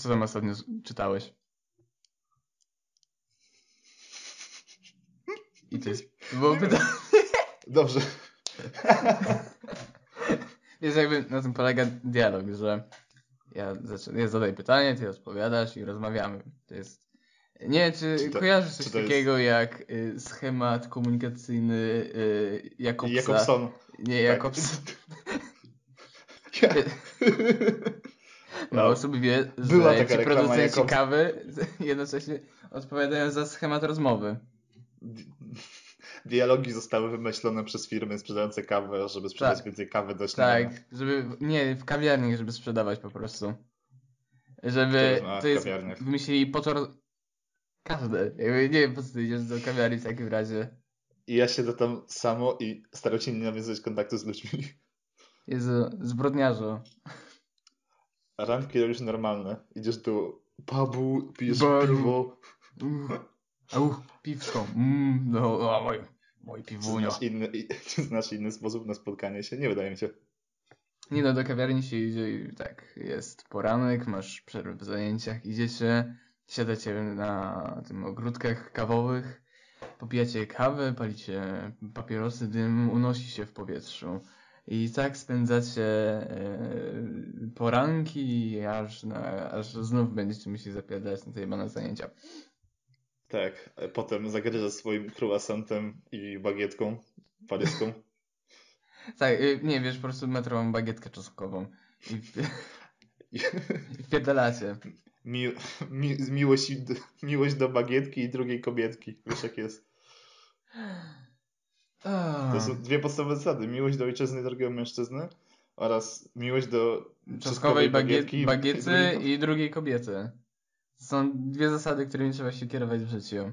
co tam ostatnio czytałeś? I to jest, to było pytanie. Dobrze. Jest jakby na tym polega dialog, że ja, zaczę, ja zadaję pytanie, ty odpowiadasz i rozmawiamy. To jest. Nie, czy, Czy to- kojarzysz coś czy to jest- takiego jak y, schemat komunikacyjny y, Jakobsa? Jakobson. Nie, Tak. Jakobs. Mało No. osób wie, Była że taka ci producenci Jakobsa. kawy jednocześnie odpowiadają za schemat rozmowy. Dialogi zostały wymyślone przez firmy sprzedające kawę, żeby sprzedać Tak. więcej kawy do śniadania. Tak, żeby. Nie, w kawiarni, żeby sprzedawać po prostu. Żeby. To jest- a, To w jest. Wymyślili po to. Każde. Jakby nie wiem, po co ty idziesz do kawiarni w takim razie. I ja siedzę tam samo i staram się nie nawiązywać kontaktu z ludźmi. Jezu, zbrodniarzu. A randki robisz normalne. Idziesz do pubu, pijesz Baru. piwo. Au, piwsko. Mm, no, a moje, moje Czy piwunio. znasz, inny, czy znasz inny sposób na spotkanie się? Nie wydaje mi się. Nie no, do kawiarni się idzie i tak, jest poranek, masz przerwę w zajęciach, idziecie, siadacie na tym ogródkach kawowych, popijacie kawę, palicie papierosy, dym unosi się w powietrzu. I tak spędzacie e, poranki, aż, na, aż znów będziecie musieli zapiadać na te jebane zajęcia. Tak. a Potem zagryzasz swoim croissantem i bagietką paryską. Tak, y, nie wiesz, po prostu metro mam bagietkę czosnkową i, I, wpierdalacie. mi, mi, miłość, miłość do bagietki i drugiej kobietki. Wiesz jak jest. To są dwie podstawowe zasady. Miłość do ojczyzny i drugiego mężczyzny oraz miłość do Czosnkowej bagiet, bagietki bagiety drugiej- i drugiej kobiety. To są dwie zasady, którymi trzeba się kierować w życiu.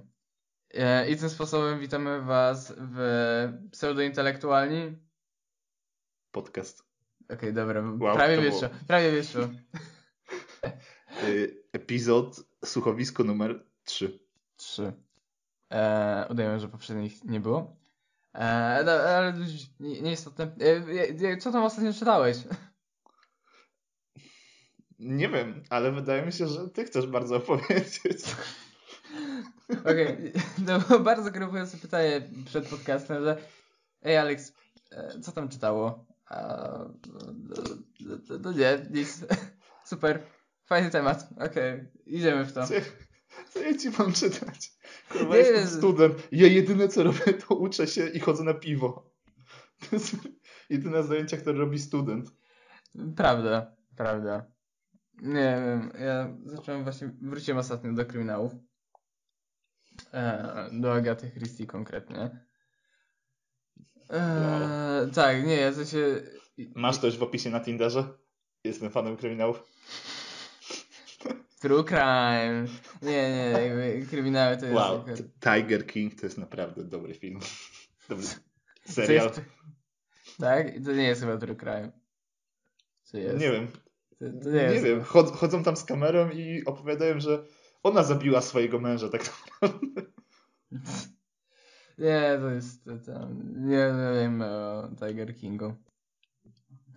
E, I tym sposobem witamy Was w pseudointelektualni. podcast. Okej, dobra, Wow, prawie wyszło, prawie wyszło. Y, Epizod słuchowisko numer 3. Trzy. E, udaję, że poprzednich nie było. E, no, ale nie- nieistotne. E, e, co tam ostatnio czytałeś? Nie wiem, ale wydaje mi się, że ty chcesz bardzo opowiedzieć. Okej, to było bardzo krępujące pytanie przed podcastem, że Ej Alex, co tam czytało? A, no, no, no nie, nic. Super, fajny temat. Okej, idziemy w to. Co, co ja ci mam czytać? Kurwa, Nie, jestem student. Ja jedyne co robię, to uczę się i chodzę na piwo. To jest jedyne zajęcia, które robi student. Prawda, prawda. Nie wiem, ja zacząłem właśnie, wróciłem ostatnio do kryminałów. E, do Agaty Christie konkretnie. E, tak, nie, ja w sensie... Masz coś w opisie na Tinderze? Jestem fanem kryminałów. True crime. Nie, nie, jakby kryminały to jest... Wow, Tiger King to jest naprawdę dobry film. Dobry Co serial. jest- Tak? To nie jest chyba true crime. Czy jest? Nie wiem, To, to nie, nie, wiem. Chod, chodzą tam z kamerą i opowiadają, że ona zabiła swojego męża tak naprawdę. Nie, to jest to, tam. Nie wiem o Tiger Kingu.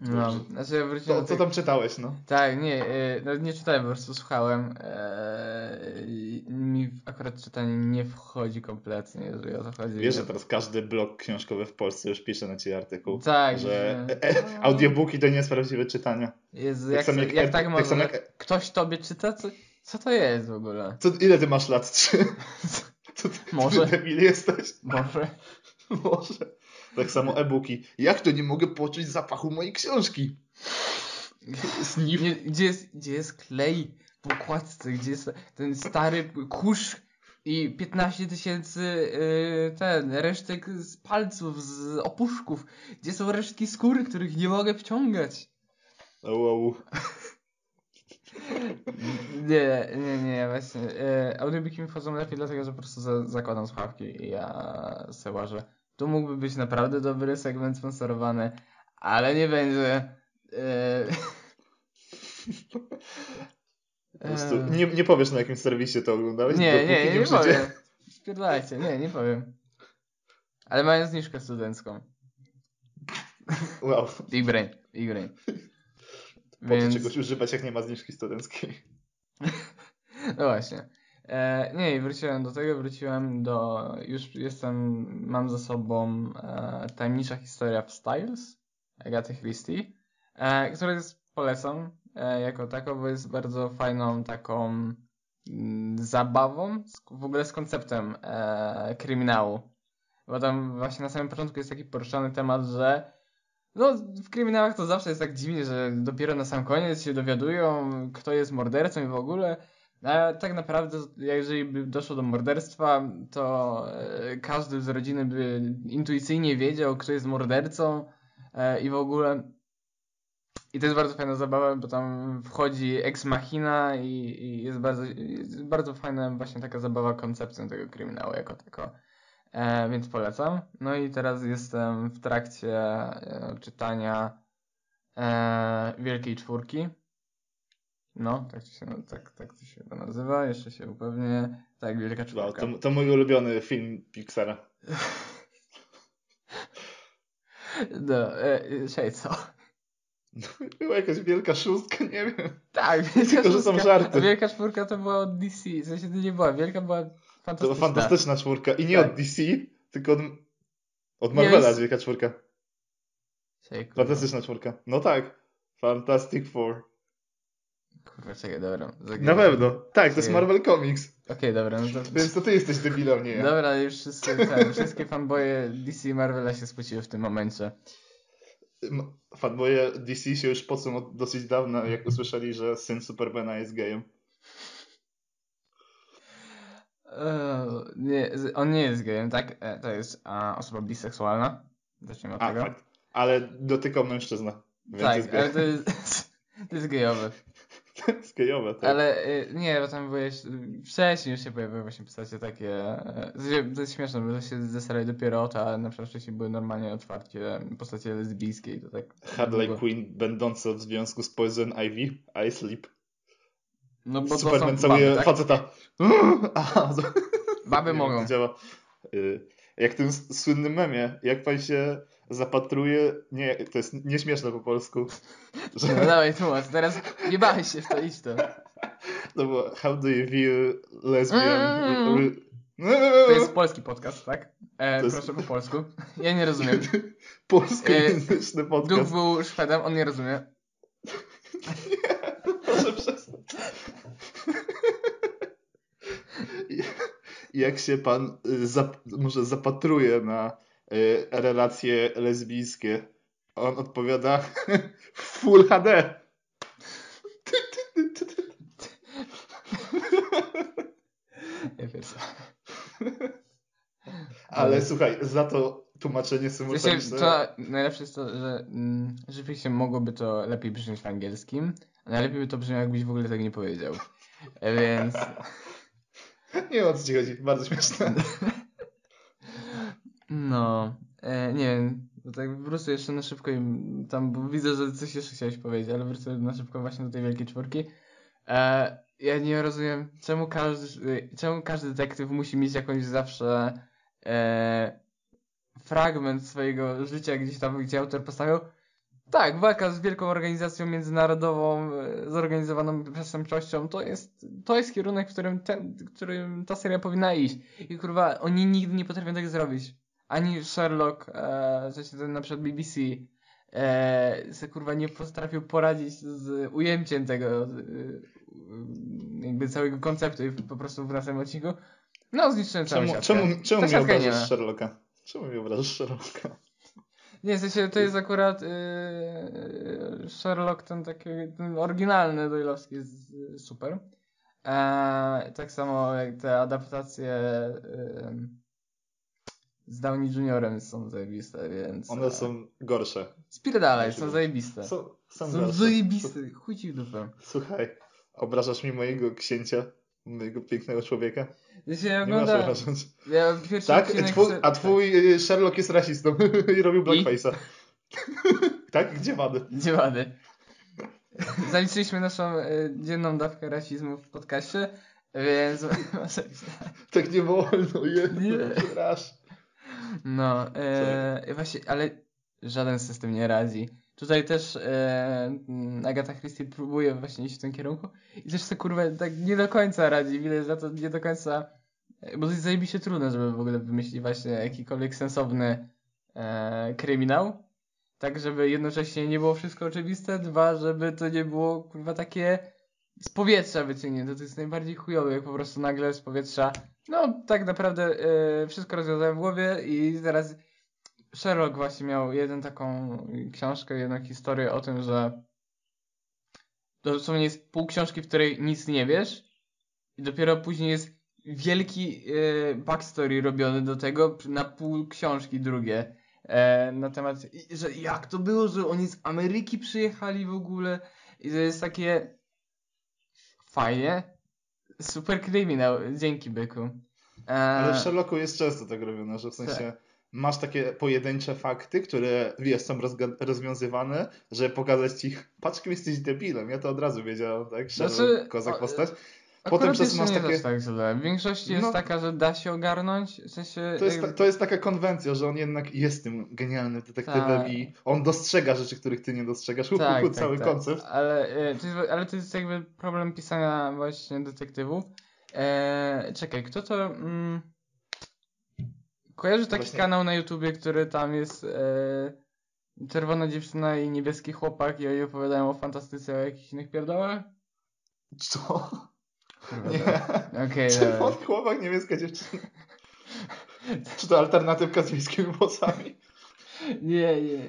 No, znaczy ja wróciłem Co, do co tam czytałeś, no? Tak, nie, e, no, nie czytałem, po prostu słuchałem. E, i mi akurat czytanie nie wchodzi kompletnie, jeżeli o to chodzi. Wiesz, że teraz każdy blog książkowy w Polsce już pisze na ciebie artykuł. Tak, że e, e, audiobooki to nie jest prawdziwe czytanie. Jezu, tak jak, samo jak, jak- tak tak można? jak- Ktoś tobie czyta? Co, co to jest w ogóle? Co, ile ty masz lat? Trzy? Co ty, Może. Ty jesteś? Może? Może. Tak samo e-booki. Jak to nie mogę poczuć zapachu mojej książki? Sniff. Gdzie, jest, gdzie jest klej w okładce? Gdzie jest ten stary kurz i 15 tysięcy yy, ten, resztek z palców, z opuszków? Gdzie są resztki skóry, których nie mogę wciągać? Au, au. Nie, nie, nie, właśnie. Yy, audiobooki mi wchodzą lepiej, dlatego że po prostu za, zakładam słuchawki i ja se łażę. Tu mógłby być naprawdę dobry segment sponsorowany, ale nie będzie. Po prostu Eee. nie, nie powiesz na jakim serwisie to oglądałeś? Nie, nie, nie przyjdzie- powiem. Spierdalajcie, nie, nie powiem. Ale mają zniżkę studencką. Wow. Big brain, big brain. Po Więc, czegoś używać, jak nie ma zniżki studenckiej? No właśnie. E, nie, i wróciłem do tego, wróciłem do, już jestem, mam za sobą e, Tajemnicza Historia w Styles, Agaty Christie, e, która jest, polecam, e, jako taką, bo jest bardzo fajną taką mm, zabawą, z, w ogóle z konceptem e, kryminału. Bo tam właśnie na samym początku jest taki poruszany temat, że no, w kryminałach to zawsze jest tak dziwnie, że dopiero na sam koniec się dowiadują, kto jest mordercą i w ogóle. A tak naprawdę, jeżeli by doszło do morderstwa, to e, każdy z rodziny by intuicyjnie wiedział, kto jest mordercą e, i w ogóle. I to jest bardzo fajna zabawa, bo tam wchodzi ex machina i, i jest, bardzo, jest bardzo fajna właśnie taka zabawa koncepcją tego kryminału jako tako. E, więc polecam. No i teraz jestem w trakcie czytania Wielkiej Czwórki. No, tak, to się, tak, tak to się to nazywa. Jeszcze się upewnię. Tak, Wielka No, Czwórka. to, to mój ulubiony film Pixara. No, e, co? Była jakaś wielka szóstka, nie wiem. Tak, Wielka Tylko, że są żarty. Wielka Czwórka to była od DC. W sensie to nie była wielka, była To fantastyczna. była fantastyczna czwórka. I nie Tak. od DC, tylko od, od Marvela Jest. wielka czwórka. Fantastyczna czwórka. No tak. Fantastic Four. Kurwa, czekaj, dobra. Na pewno. Tak, to jest. Marvel Comics. Okej, dobra, no to... Więc to ty jesteś debilem, nie ja. Dobra, już wszyscy, ten, wszystkie fanboje DC i Marvela się spociły w tym momencie. Fanboye DC się już pocą od dosyć dawna, jak usłyszeli, że syn Supermana jest gejem. Eee, nie, on nie jest gejem, tak? E, to jest a, osoba biseksualna. Zacznijmy od A, tego. fakt. Ale dotykał mężczyzna. Więc tak, jest ale to jest, to jest gejowe. jest gejowe, tak. Ale e, nie, bo tam były jeszcze, wcześniej już się pojawiły właśnie postacie takie, sensie, to jest śmieszne, bo to się zesrali dopiero o to, ale na przykład wcześniej były normalnie otwarcie postacie lesbijskie i to tak Harley długo. Quinn będąca w związku z Poison Ivy, I Sleep. No bo to Superman są całuje baby, tak? faceta. A, to- Baby jak mogą. to. Y, Jak w tym słynnym memie, jak pan się zapatruje, nie, to jest nieśmieszne po polsku, No że dawaj tłumacz, teraz nie bałeś się w to, idź to. to było How do you view lesbian... Mm. To jest polski podcast, tak? E, jest- Proszę po polsku. Ja nie rozumiem. Polskojęzyczny Duch podcast. był Szwedem, on nie rozumie. Proszę przestać. Jak się pan y, zap, może zapatruje na relacje lesbijskie? On odpowiada Full HD. Ja pierwszy. Ale słuchaj, za to tłumaczenie symultaniczne. to najlepsze jest to, że mm, rzeczywiście mogłoby to lepiej brzmieć w angielskim, a najlepiej by to brzmiało, jakbyś w ogóle tego nie powiedział. Więc Nie wiem o co ci chodzi, bardzo śmieszne. no, e, nie wiem, bo tak prostu jeszcze na szybko im tam, bo widzę, że coś jeszcze chciałeś powiedzieć, ale wrócę na szybko właśnie do tej wielkiej czwórki. E, ja nie rozumiem, czemu każdy, czemu każdy detektyw musi mieć jakąś zawsze e, fragment swojego życia gdzieś tam, gdzie autor postawił. Tak, walka z wielką organizacją międzynarodową, e, zorganizowaną przestępczością, to jest, to jest kierunek, w którym, ten, w którym ta seria powinna iść. I kurwa, oni nigdy nie potrafią tego zrobić. Ani Sherlock, e, sensie ten na przykład BBC, e, se kurwa nie potrafił poradzić z ujęciem tego, e, jakby całego konceptu i po prostu w następnym odcinku, no zniszczyłem całą Czemu, siatkę. czemu, czemu Ta mi obrażasz. Sherlocka? Czemu mi obrażasz Sherlocka? Nie, w sensie to jest akurat yy, Sherlock ten taki ten oryginalny Doylowski jest super. Eee, tak samo jak te adaptacje yy, z Downey Juniorem są zajebiste, więc... One są gorsze. Spierdalaj, są zajebiste. Są, są, Są zajebiste, chuj ci w dupę. Słuchaj, obrażasz mi mojego księcia, mojego pięknego człowieka? Ja się Nie masz ogląda... obrażać. Ja Tak? odcinek Twój, a twój y, Sherlock jest rasistą i robił blackface'a. tak? Gdzie wady? Gdzie wady? Zaliczyliśmy naszą y, dzienną dawkę rasizmu w podcaście, więc tak. Tak nie wolno, jedno, Nie. raz. No, e, właśnie, ale żaden system nie radzi. Tutaj też e, mm, Agatha Christie próbuje właśnie iść w tym kierunku i też to kurwa tak nie do końca radzi, widać, że to nie do końca, e, bo to jest zajebiście trudne, żeby w ogóle wymyślić właśnie jakikolwiek sensowny e, kryminał, tak żeby jednocześnie nie było wszystko oczywiste, dwa, żeby to nie było kurwa takie z powietrza wyciągnięte, to jest najbardziej chujowe, jak po prostu nagle z powietrza, no tak naprawdę e, wszystko rozwiązałem w głowie i teraz Sherlock właśnie miał jeden taką książkę, jedną historię o tym, że dosłownie jest pół książki, w której nic nie wiesz i dopiero później jest wielki e, backstory robiony do tego na pół książki drugie e, na temat, że jak to było, że oni z Ameryki przyjechali w ogóle i to jest takie fajnie, super kryminał, dzięki byku. E, Ale w Sherlocku jest często tak robione, że w sensie Tak. masz takie pojedyncze fakty, które wiesz, są rozwiązywane, żeby pokazać ci, patrz kim jesteś debilem. Ja to od razu wiedziałem, tak? Sherlock, Znaczy, kozak postać. Akurat Potem przez jeszcze masz nie takie... jest tak źle. W większości jest No. taka, że da się ogarnąć, w sensie... To jest, ta, to jest taka konwencja, że on jednak jest tym genialnym detektywem Tak. i on dostrzega rzeczy, których ty nie dostrzegasz. Tak, tak, cały tak. koncept. Ale, e, to jest, ale to jest jakby problem pisania właśnie detektywów. E, czekaj, kto to... Mm, kojarzy taki Właśnie- kanał na YouTubie, który tam jest e, czerwona dziewczyna i niebieski chłopak i oni opowiadają o fantastyce, o jakichś innych pierdołach? Co? Nie. dobra. Okej, dobra. chłopak, niebieska dziewczyna. Czy to alternatywka z miejskimi włosami? Nie, nie.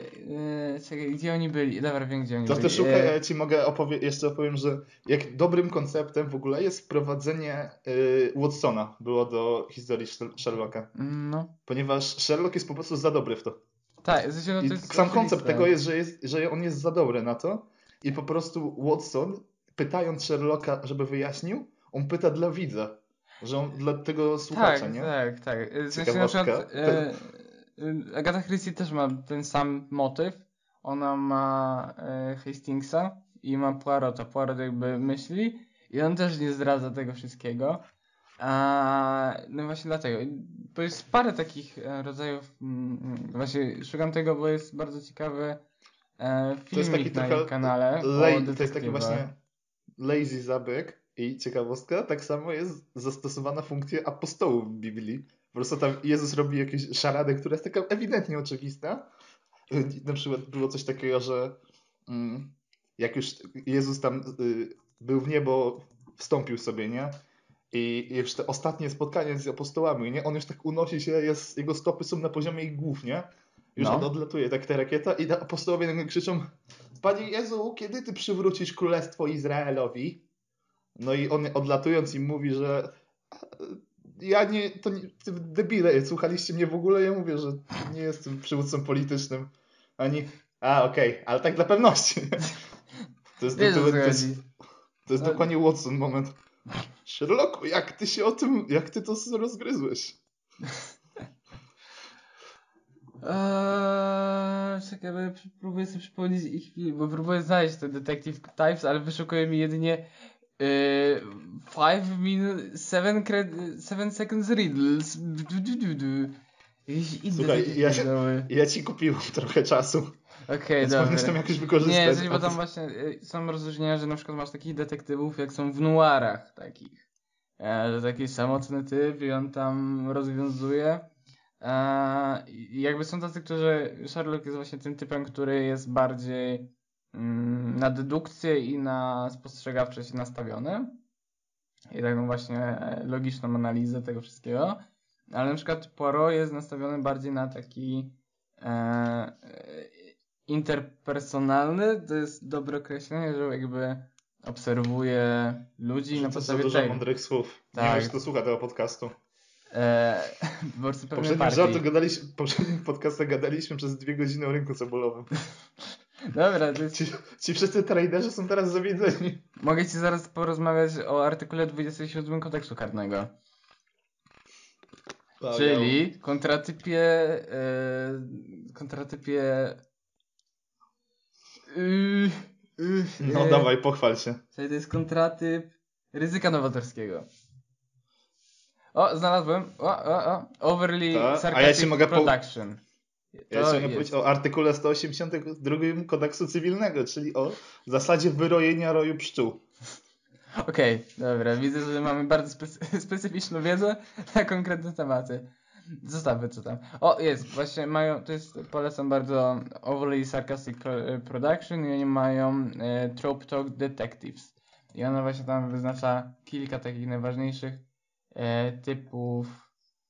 E, czekaj, gdzie oni byli? Dobra, wiem gdzie oni To byli. też szukaj, E, ja ci mogę opowie- jeszcze opowiem, że jak dobrym konceptem w ogóle jest wprowadzenie y, Watsona było do historii Sher- Sherlocka. no. Ponieważ Sherlock jest po prostu za dobry w to. Tak, no to jest sam koncept tego jest że, jest, że on jest za dobry na to. I po prostu Watson, pytając Sherlocka, żeby wyjaśnił, on pyta dla widza. Że on dla tego słuchacza, tak, nie? Tak, tak. W sensie na przykład e, e, Agatha Christie też ma ten sam motyw. Ona ma e, Hastingsa i ma Poirota. Poirot jakby myśli i on też nie zdradza tego wszystkiego. A, no właśnie dlatego. Bo jest parę takich e, rodzajów. Mm, mm, właśnie szukam tego, bo jest bardzo ciekawy e, To jest filmik taki na kanale. lej, to jest taki właśnie lazy zabieg i ciekawostka, tak samo jest zastosowana funkcja apostołów w Biblii. Po prostu tam Jezus robi jakieś szaradę, która jest taka ewidentnie oczywista. Na przykład było coś takiego, że mm, jak już Jezus tam y, był w niebo, wstąpił sobie, nie? I już te ostatnie spotkanie z apostołami, nie? On już tak unosi się, jest, jego stopy są na poziomie ich głów, nie? Już No. on odlatuje tak ta rakieta i apostołowie nagle krzyczą Panie Jezu, kiedy Ty przywrócisz królestwo Izraelowi? No i on odlatując im mówi, że ja nie, to nie, ty debile, słuchaliście mnie w ogóle? Ja mówię, że nie jestem przywódcą politycznym. Ani, a okej, ale tak dla pewności. To jest, Wiesz, to, to, jest, to jest dokładnie Watson moment. Sherlocku, jak ty się o tym, jak ty to rozgryzłeś? Eee, czekaj, ja próbuję sobie przypomnieć ich film, bo próbuję znaleźć te Detective Types, ale wyszukuje mi jedynie 5 minute 7 seven seconds riddles. Du, du, du, du. Inne Słuchaj, ja. Ja ci kupiłem trochę czasu, Okej, powinieneś dobra. tam jakoś wykorzystać. Nie, A bo tam właśnie y, są rozróżnienia, że na przykład masz takich detektywów, jak są w noirach takich. E, że taki samotny typ i on tam rozwiązuje. E, jakby są tacy, którzy... Sherlock jest właśnie tym typem, który jest bardziej na dedukcję i na spostrzegawczość nastawiony. I taką właśnie logiczną analizę tego wszystkiego. Ale na przykład Poirot jest nastawiony bardziej na taki e, interpersonalny, to jest dobre określenie, że jakby obserwuje ludzi na podstawie dużo tego. mądrych słów. Nie Tak. wiem, kto słucha tego podcastu. E, po prostu poprzednim, żartu gadaliśmy, poprzednim podcastach gadaliśmy przez dwie godziny o rynku cebulowym. Dobra, to jest... Ci, ci wszyscy traderzy są teraz zawiedzeni. mogę ci zaraz porozmawiać o artykule 27 kodeksu karnego. Czyli kontratypie. E, kontratypie. Yy, yy, No e, dawaj, pochwal się. Czyli to jest kontratyp ryzyka nowatorskiego. O, znalazłem. O, o, o. Overly Tak, a ja sarcastic ci mogę po- production. Ja chciałem powiedzieć o artykule 182 kodeksu cywilnego, czyli o zasadzie wyrojenia roju pszczół. Okej, okay, dobra. Widzę, że mamy bardzo specy specyficzną wiedzę na konkretne tematy. Zostawmy co tam. O, jest, właśnie mają, to jest, polecam bardzo Overly Sarcastic Production i oni mają e, Trope Talk Detectives. I ona właśnie tam wyznacza kilka takich najważniejszych e, typów.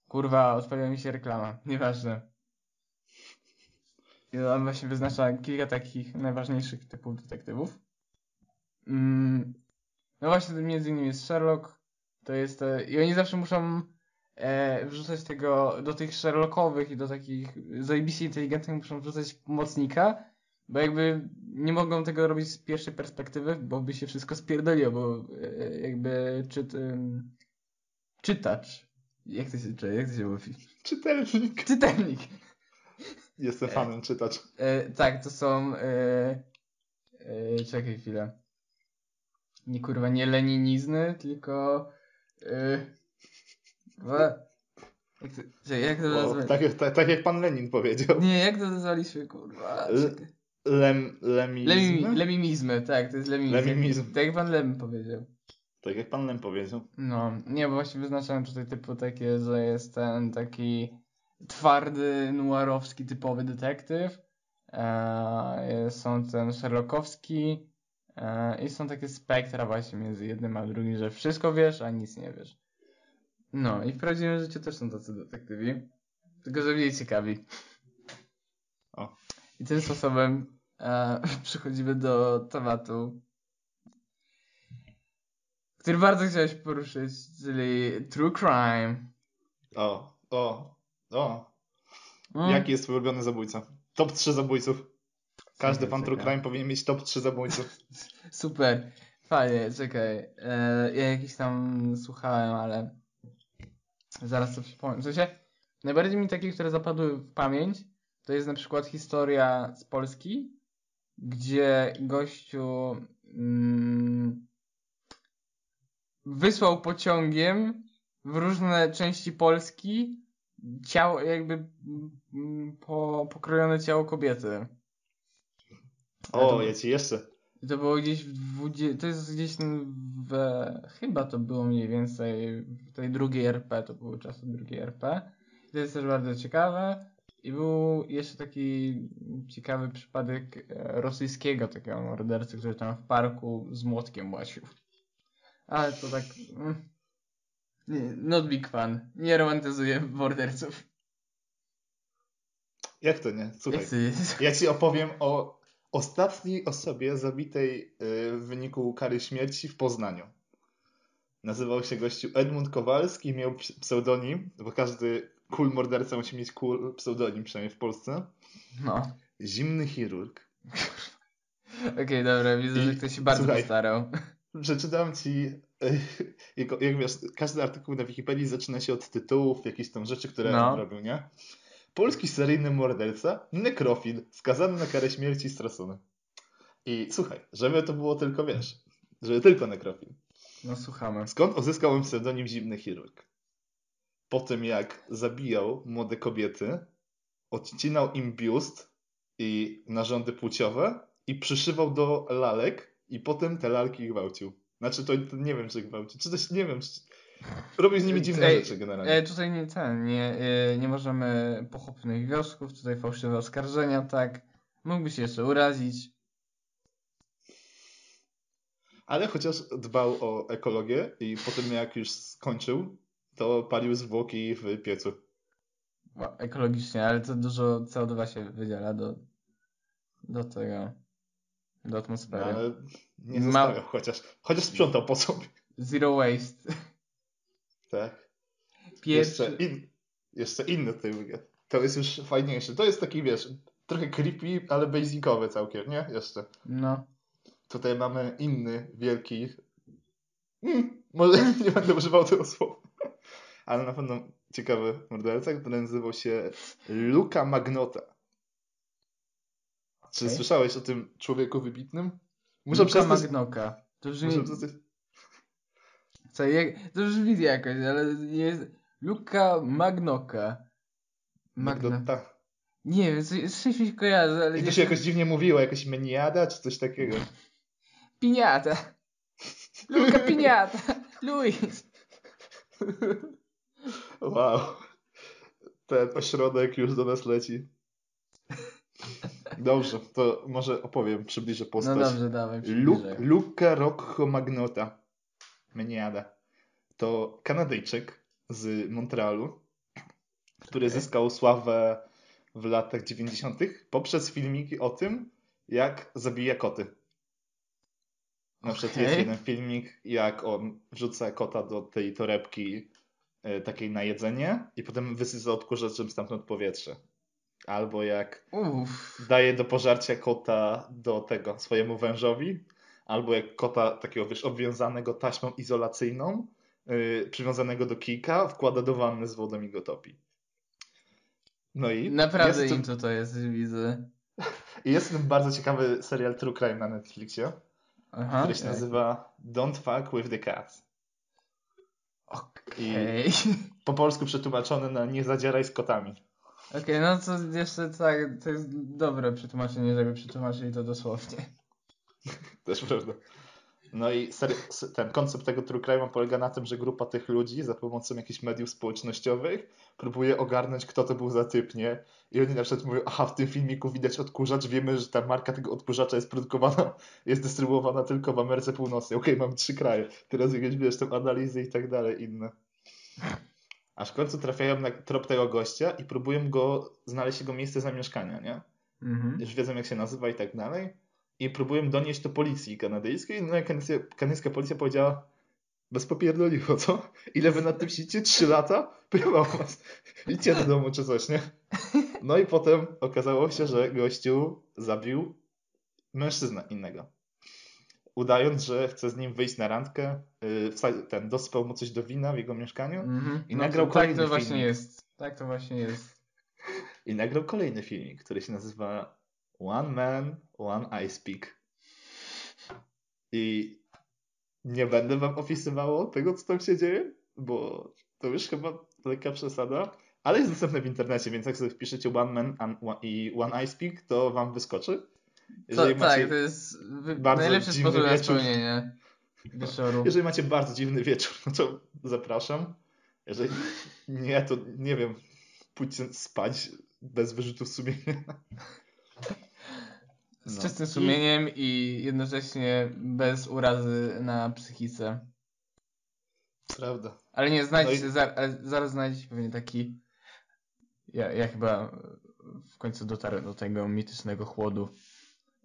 Kurwa, odpaliła mi się reklama. Nieważne. I on właśnie wyznacza kilka takich najważniejszych typów detektywów. Mm, no właśnie, między innymi jest Sherlock. To jest. E, I oni zawsze muszą e, wrzucać tego do tych Sherlockowych i do takich zajebiście inteligentnych muszą wrzucać pomocnika, bo jakby nie mogą tego robić z pierwszej perspektywy, bo by się wszystko spierdoliło, bo e, jakby czyt, czytacz. Jak to się, jak to się mówi? Czytelnik. Czytelnik. Jestem e, fanem czytacz. E, tak, to są. E, e, czekaj chwilę. Nie kurwa, nie leninizny, tylko. E, jak to, jak to o, tak, tak, tak, jak pan Lenin powiedział. Nie, jak to nazwaliśmy, kurwa? Lem, lemizmy? lemimizmy, tak, to jest lemimizm. Lemimizm. Tak jak pan Lem powiedział. Tak jak pan Lem powiedział. No, nie, bo właśnie wyznaczałem tutaj typu takie, że jest ten taki twardy, noirowski, typowy detektyw. E, są ten Sherlockowski e, i są takie spektra właśnie między jednym a drugim, że wszystko wiesz, a nic nie wiesz. No i w prawdziwym życiu też są tacy detektywi, tylko że mniej ciekawi. O. I tym sposobem e, przechodzimy do tematu, który bardzo chciałeś poruszyć, czyli true crime. O, o, o. Mm. Jaki jest twój ulubiony zabójca? Top 3 zabójców. Każdy fan True Crime powinien mieć top 3 zabójców. Super. Fajnie, czekaj. E, ja jakiś tam słuchałem, ale zaraz to przypomnę. W sensie, najbardziej mi takie, które zapadły w pamięć, to jest na przykład historia z Polski, gdzie gościu mm, wysłał pociągiem w różne części Polski ciało, jakby mm, po, pokrojone ciało kobiety. O, ja ci jeszcze. To było gdzieś w 20, to jest gdzieś w, chyba to było mniej więcej w tej drugiej RP, to były czasy drugiej RP. to jest też bardzo ciekawe. I był jeszcze taki ciekawy przypadek e, rosyjskiego takiego mordercy, który tam w parku z młotkiem łaził. Ale to tak... Mm, nie, not big fan. Nie romantyzuję morderców. Jak to nie? Słuchaj, ja ci opowiem o ostatniej osobie zabitej y, w wyniku kary śmierci w Poznaniu. Nazywał się gościu Edmund Kowalski i miał pseudonim, bo każdy cool morderca musi mieć cool pseudonim, przynajmniej w Polsce. No. Zimny chirurg. Okej, okay, dobra, widzę, I, że ktoś się bardzo słuchaj, postarał. Przeczytam ci, jak, wiesz, każdy artykuł na Wikipedii zaczyna się od tytułów, jakichś tam rzeczy, które no. robił, nie? Polski seryjny morderca, nekrofil, skazany na karę śmierci stracony. I słuchaj, żeby to było tylko, wiesz, żeby tylko nekrofil. No słuchamy. Skąd uzyskał on pseudonim Zimny Chirurg? Po tym, jak zabijał młode kobiety, odcinał im biust i narządy płciowe i przyszywał do lalek i potem te lalki gwałcił. Znaczy, to, to nie wiem, czy gwałcił. Czy coś, nie wiem, czy, Robię z nimi dziwne Ej, rzeczy generalnie. E, tutaj nie, ten, nie, e, nie możemy pochopnych wniosków, tutaj fałszywe oskarżenia, tak. Mógłby się jeszcze urazić. Ale chociaż dbał o ekologię i potem jak już skończył, to palił zwłoki w piecu. ekologicznie, ale to dużo CO2 się wydziela do, do tego, do atmosfery. No, ale nie zostawiał Ma... chociaż, chociaż sprzątał po sobie. Zero waste. Tak. Pierwszy... Jeszcze, in, jeszcze inny tutaj To jest już fajniejszy. To jest taki, wiesz, trochę creepy, ale basicowy całkiem, nie? Jeszcze. No. Tutaj mamy inny, wielki... Hmm, może nie będę używał tego słowa. Ale na pewno ciekawy morderca, który nazywał się Luca Magnota. Czy okay. słyszałeś o tym człowieku wybitnym? Muszę Luca przestać... Magnoka. To. Muszę przestać... Co, jak, to już widzę jakoś, ale jest Luka Magnoka. Magna... Nie wiem, coś, coś mi się kojarzy, ale I nie to się jakoś dziwnie mówiło, jakoś meniada czy coś takiego. Piniata. Luka Piniata. Luis. Wow. Ten ośrodek już do nas leci. Dobrze, to może opowiem, przybliżę No postać. dobrze, dawaj. Lu. Luca Rocco Magnota. Meniada. To Kanadyjczyk z Montrealu, który Okej. zyskał sławę w latach 90. poprzez filmiki o tym, jak zabija koty. Na przykład jest Okej. jeden filmik, jak on wrzuca kota do tej torebki e, takiej na jedzenie i potem wysysa odkurzaczem stamtąd powietrze. Albo jak Uff. daje do pożarcia kota do tego swojemu wężowi, albo jak kota takiego, wiesz, obwiązanego taśmą izolacyjną, yy, przywiązanego do kijka, wkłada do wanny z wodą i go topi. No i Naprawdę jest, im to to jest, widzę. jest ten bardzo ciekawy serial True Crime na Netflixie, Aha. który się okej. nazywa Don't Fuck with the Cats. Okej. Po polsku przetłumaczony na Nie zadzieraj z kotami. Okej, no to jeszcze tak, to jest dobre przetłumaczenie, żeby przetłumaczyli to dosłownie. Też prawda. No i seri- s- ten koncept tego true crime'a polega na tym, że grupa tych ludzi za pomocą jakichś mediów społecznościowych próbuje ogarnąć, kto to był za typ, nie? I oni na przykład mówią, aha, w tym filmiku widać odkurzacz, wiemy, że ta marka tego odkurzacza jest produkowana, jest dystrybuowana tylko w Ameryce Północnej. Okej, mamy trzy kraje. Teraz jakieś, wiesz, tam analizy i tak dalej, inne. Aż w końcu trafiają na trop tego gościa i próbują go znaleźć jego miejsce zamieszkania, nie? Mhm. już wiedzą jak się nazywa i tak dalej. I próbują donieść to policji kanadyjskiej. No i kanadyjska, kanadyjska policja powiedziała, bez popierdoliło, co? Ile wy nad tym siedzicie? Trzy lata? Pojechał was. Idźcie do domu czy coś, nie? No i potem okazało się, że gościu zabił mężczyznę innego. Udając, że chce z nim wyjść na randkę, wsa- ten dospał mu coś do wina w jego mieszkaniu Mhm. I No nagrał to, Tak kolejny to właśnie filmik. jest. Tak to właśnie jest. i nagrał kolejny filmik, który się nazywa One Man, One Ice Peak. I nie będę wam opisywało tego, co tam się dzieje, bo to już chyba lekka przesada, ale jest dostępne w internecie, więc jak sobie wpiszecie One Man i One Ice Peak, to wam wyskoczy. To, Jeżeli, Tak, macie, to jest najlepszy sposób na wieczór. spełnienie wieczoru. jeżeli macie bardzo dziwny wieczór, no to zapraszam. Jeżeli nie, to nie wiem, pójdźcie spać bez wyrzutów sumienia. Z No. czystym sumieniem i jednocześnie bez urazy na psychice. Prawda. Ale nie, znajdziecie, No i- za, zaraz znajdziecie pewnie taki... Ja, ja chyba w końcu dotarłem do tego mitycznego chłodu.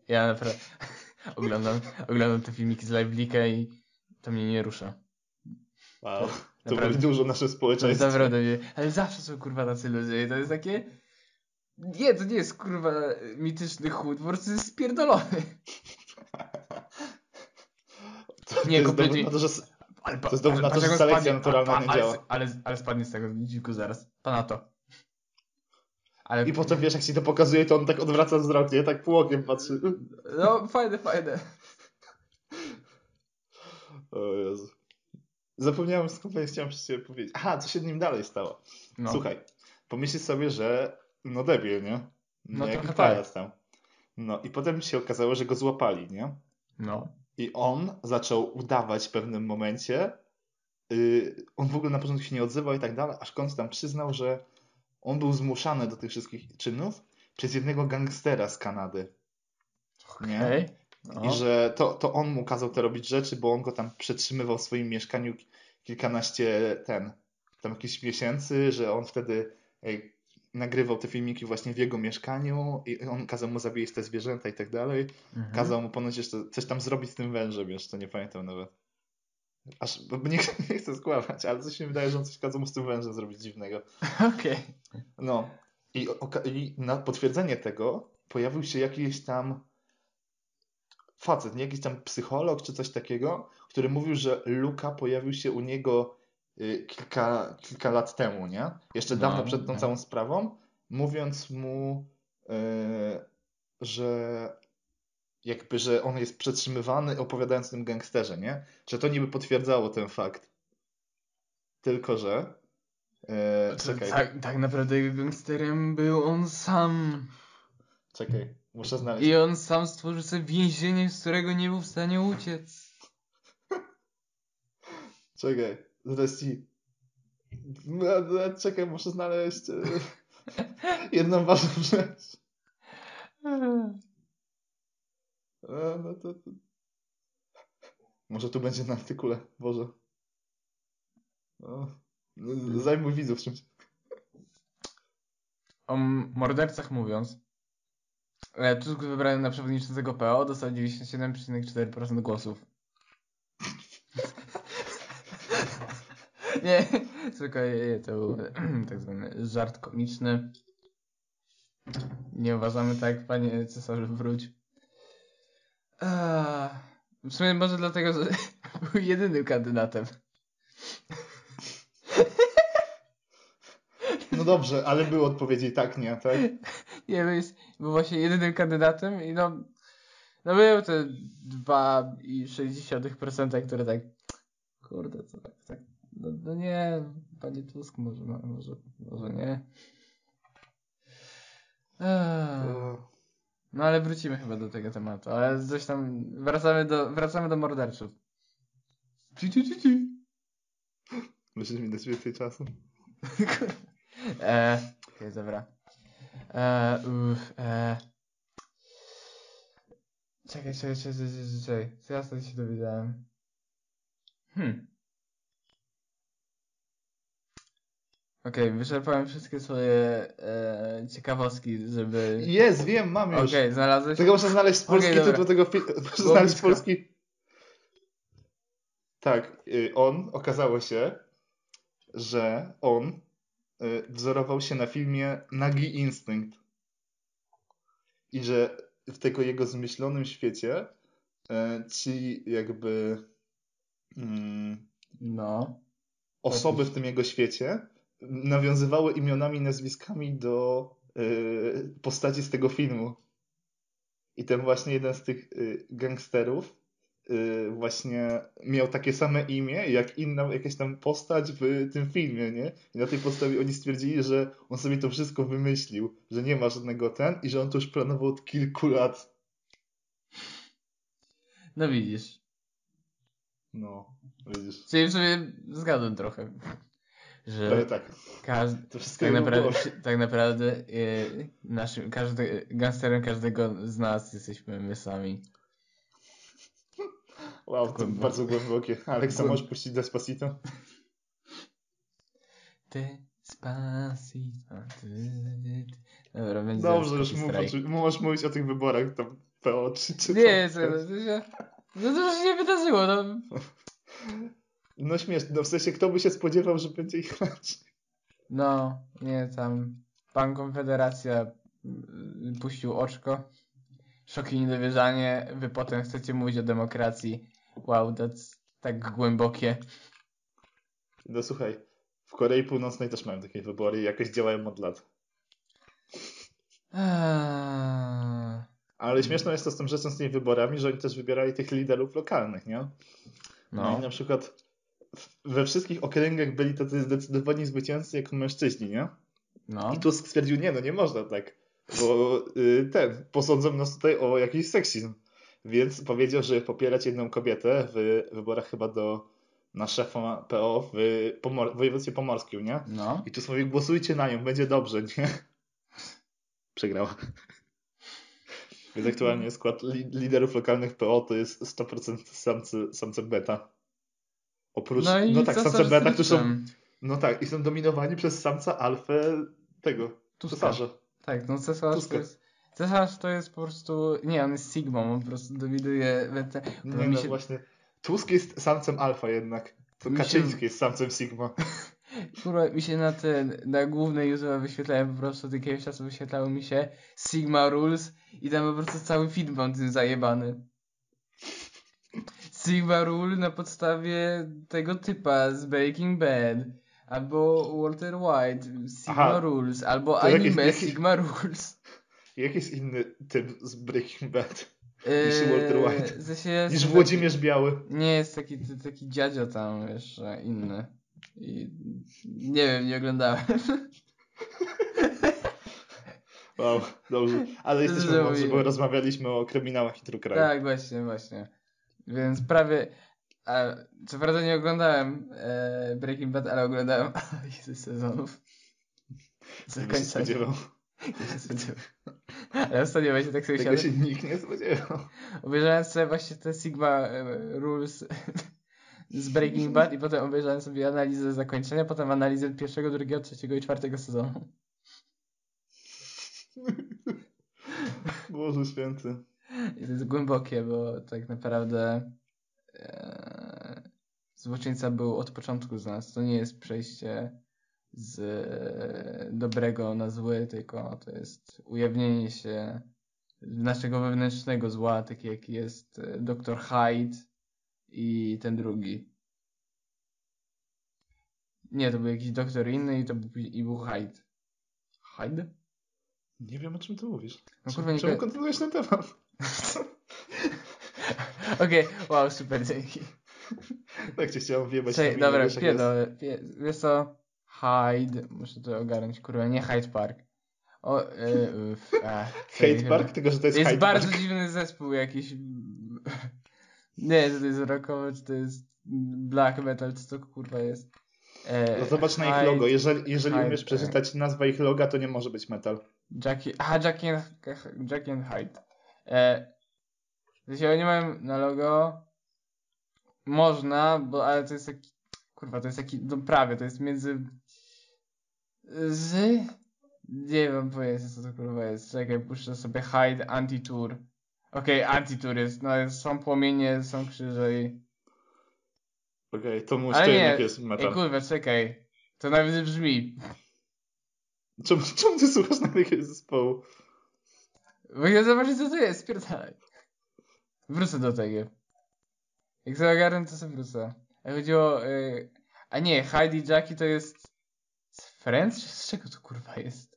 Ja naprawdę oglądam, oglądam te filmiki z Live'lika i to mnie nie rusza. Wow. To Naprawdę. mówi dużo o naszym To jest społeczeństwie. naprawdę nie. Ale zawsze są kurwa tacy ludzie i to jest takie... Nie, to nie jest kurwa mityczny chłód, po prostu jest spierdolony. To Nie, jest kompletnie- to, że Ale, To jest dowód na to, że selekcja naturalna nie ale, działa. Ale, ale spadnie z tego dziku zaraz. To na to. Ale, I potem wiesz, jak ci to pokazuje, to on tak odwraca wzrok, nie? Tak pół okiem patrzy. No, fajne, fajne. O Jezu. Zapomniałem skąd chciałem przez ciebie powiedzieć. Aha, co się z nim dalej stało? No. Słuchaj, pomyślisz sobie, że no debil, nie? No No, jaki pajac tam. No i potem się okazało, że go złapali, nie? No. I on zaczął udawać w pewnym momencie. Yy, on w ogóle na początku się nie odzywał i tak dalej, aż końcu tam przyznał, że on był zmuszany do tych wszystkich czynów przez jednego gangstera z Kanady. Nie? No. I że to, to on mu kazał te robić rzeczy, bo on go tam przetrzymywał w swoim mieszkaniu ki- kilkanaście ten, tam jakichś miesięcy, że on wtedy ej, nagrywał te filmiki właśnie w jego mieszkaniu i on kazał mu zabijać te zwierzęta i tak dalej. Mhm. Kazał mu ponoć jeszcze coś tam zrobić z tym wężem, jeszcze nie pamiętam nawet. Aż, bo nie, nie chcę skłamać, ale coś mi wydaje, że on coś kazał z tym wężem zrobić dziwnego. Okej. No. I, I na potwierdzenie tego pojawił się jakiś tam facet, nie jakiś tam psycholog czy coś takiego, który mówił, że Luka pojawił się u niego y, kilka, kilka lat temu, nie? Jeszcze No, dawno przed tą no. całą sprawą, mówiąc mu, y, że jakby, że on jest przetrzymywany opowiadając o tym gangsterze, nie? Że to niby potwierdzało ten fakt. Tylko, że E, czekaj, Tak, tak naprawdę jego gangsterem był on sam. czekaj, muszę znaleźć. I on sam stworzył sobie więzienie, z którego nie był w stanie uciec. Czekaj, zaraz ci. No, no, Czekaj, muszę znaleźć e, jedną ważną rzecz. E, No to, to... Może tu będzie na artykule, Boże. No, no, zajmuj widzów czymś. O mordercach mówiąc, e, Tusk wybrany na przewodniczącego PO dostał 97,4% głosów. nie, spokojnie, to był tak zwany żart komiczny. Nie uważamy tak, panie cesarzu, wróć. Eee, w sumie może dlatego, że był jedynym kandydatem. No dobrze, ale były odpowiedzi tak, nie, tak? Nie, był, jest, był właśnie jedynym kandydatem i no, no były te 2,6%, które tak, kurde, co tak, tak, no, no nie, panie Tusk, może, może, może nie. Eee, no ale wrócimy chyba do tego tematu, ale coś tam, wracamy do, wracamy do morderców. Ci, ci, ci, ci. Musisz mi dać więcej czasu. Eee, okej, dobra. Eee, uff. Czekaj, czekaj, czekaj, czekaj, czekaj, czekaj. Co ja stąd się dowiedziałem? Hmm. Okej, wyczerpałem wszystkie swoje e, ciekawostki, żeby... Jest, wiem, mam już. Okej, znalazłeś? Tylko muszę znaleźć polski Okej, dobra. tytuł tego filmu. Muszę znaleźć polski. Tak, y, on, okazało się, że on y, wzorował się na filmie Nagi Instynkt. I że w tego jego zmyślonym świecie y, ci jakby mm, No. osoby w tym jego świecie nawiązywały imionami i nazwiskami do y, postaci z tego filmu. I ten właśnie jeden z tych y, gangsterów y, właśnie miał takie same imię jak inna jakaś tam postać w tym filmie, nie? I na tej podstawie oni stwierdzili, że on sobie to wszystko wymyślił, że nie ma żadnego ten i że on to już planował od kilku lat. No widzisz. No, widzisz. Czyli w sumie zgadłem trochę. Że Ale tak, każdy... to wszystko Tak naprawdę, tak naprawdę e, naszym, każdy, gangsterem każdego z nas jesteśmy my sami. Wow, to Głęboko. bardzo głębokie. Aleksa, Głęb- możesz puścić Despacito? Despacito. ty, ty, ty. Dobra, będzie Dobrze, już mów, możesz mówić o tych wyborach tam PO czy, czy Nie, co, to się... No to już się nie wydarzyło, no. No śmieszne, no w sensie kto by się spodziewał, że będzie ich inaczej. No, nie, tam pan Konfederacja mm, puścił oczko. Szok i niedowierzanie. Wy potem chcecie mówić o demokracji. Wow, that's tak głębokie. No słuchaj, w Korei Północnej też mają takie wybory i jakoś działają od lat. Eee, Ale śmieszne jest to z tym rzeczą z tymi wyborami, że oni też wybierali tych liderów lokalnych, nie? No, No, i na przykład we wszystkich okręgach byli tacy zdecydowani zwycięzcy jak mężczyźni, nie? no. I Tusk stwierdził, nie no, nie można tak, bo y, ten, posądzą nas tutaj o jakiś seksizm. Więc powiedział, że popierać jedną kobietę w wyborach chyba do na szefa PO w Pomor- województwie pomorskim, nie? No. I Tusk mówi, głosujcie na nią, będzie dobrze, nie? Przegrała. Więc aktualnie skład li- liderów lokalnych PO to jest 100% samcy, samce beta. Oprócz, No no tak, z beta, którzy są, no tak, i są dominowani przez samca alfę tego, Tuska. cesarza. Tak, no cesarz Tuska. to jest... Cesarz to jest po prostu... Nie, on jest Sigmą, on po prostu dominuje... te- Nie mi no się- właśnie. Tusk jest samcem alfa jednak. To Mi się- Kaczyński jest samcem sigma. Kurwa, mi się na ten, na głównej YouTube wyświetlają po prostu, od jakiegoś czasu wyświetlały mi się Sigma Rules i tam po prostu cały film mam tym zajebany. Sigma Rule na podstawie tego typa z Breaking Bad, albo Walter White, Sigma Aha. Rules, albo anime jakieś- Sigma Rules. Jak jest inny typ z Breaking Bad Eee, Walter White. sensie niż taki- Włodzimierz Biały? Nie, jest taki, taki dziadzio tam jeszcze inny. I nie wiem, nie oglądałem. Wow, dobrze. Ale jesteśmy mówię. bo rozmawialiśmy o kryminałach i true crime. Tak, właśnie, właśnie. Więc prawie. A, co prawda nie oglądałem e, Breaking Bad, ale oglądałem analizy sezonów. Zakończenie. Nie się spodziewał. Ale ostatnio właśnie tak sobie Tego się nikt nie spodziewał. Obejrzałem sobie właśnie te Sigma e, Rules z Breaking Bad i potem obejrzałem sobie analizę zakończenia, potem analizę pierwszego, drugiego, trzeciego i czwartego sezonu. Boże święty. I to jest głębokie, bo tak naprawdę e, złoczyńca był od początku z nas. To nie jest przejście z e, dobrego na zły, tylko to jest ujawnienie się naszego wewnętrznego zła, taki jaki jest e, Dr. Hyde i ten drugi. Nie, to był jakiś doktor inny i to był, i był Hyde. Hyde? Nie wiem, o czym ty mówisz. No Czemu- kurwa, nie Czemu ko- kontynuujesz ten temat? Okej, wow, super, dzięki. Tak cię chciałem wjebać. Czekaj, dobra, pierdolę. Pie, wiesz co? Hyde, muszę to ogarnąć, kurwa, nie Hyde Park. O, yy, uff, a, Hate Park, tylko że to jest, Jest Hyde bardzo Park. dziwny zespół jakiś. Nie to jest rockowy, czy to jest black metal, co to kurwa jest. E, No zobacz na ich Hyde- logo. Jeżeli, jeżeli Hyde umiesz przeczytać nazwę ich loga, to nie może być metal. Jackie, aha, Jackie Jackie and Hyde. E, jeśli oni mają na logo, można, bo, ale to jest taki, kurwa, to jest taki, no prawie, to jest między, z, nie mam pojęcia, co to kurwa jest. Czekaj, puszczę sobie Hyde Anti-Tour. Okej, Anti-Tour jest, no jest, są płomienie, są krzyże i... Okej, to mów, Ale nie, jest Ej, metal. kurwa, czekaj. To nawet brzmi. Czemu, czemu ty słuchasz na jakiegoś zespołu? Bo ja zobaczę, co to jest, spierdalaj. Wrócę do tego. Jak sobie ogarnę, to sobie wrócę. A chodziło... Y... A nie, Heidi Jackie to jest... Z Friends? Z czego to kurwa jest?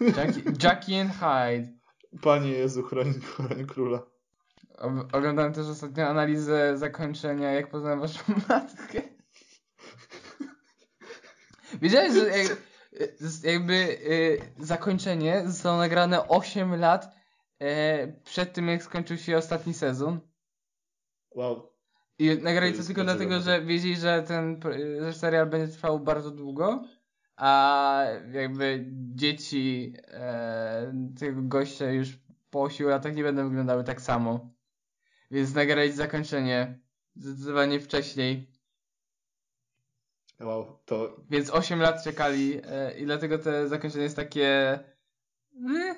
Jackie, Jackie and Hyde. Panie Jezu, chroń, chroń króla. O- Oglądałem też ostatnio analizę zakończenia, jak poznałem waszą matkę. Wiedziałeś, że jak, jakby y, zakończenie zostało nagrane 8 lat e, przed tym, jak skończył się ostatni sezon. Wow. I nagrali To to tylko dlatego, że wiedzieli, że ten że serial będzie trwał bardzo długo, a jakby dzieci e, tego gościa już po 8 latach nie będą wyglądały tak samo. Więc nagrali zakończenie zdecydowanie wcześniej. Wow, to Więc 8 lat czekali e, i dlatego to zakończenie jest takie... Mm.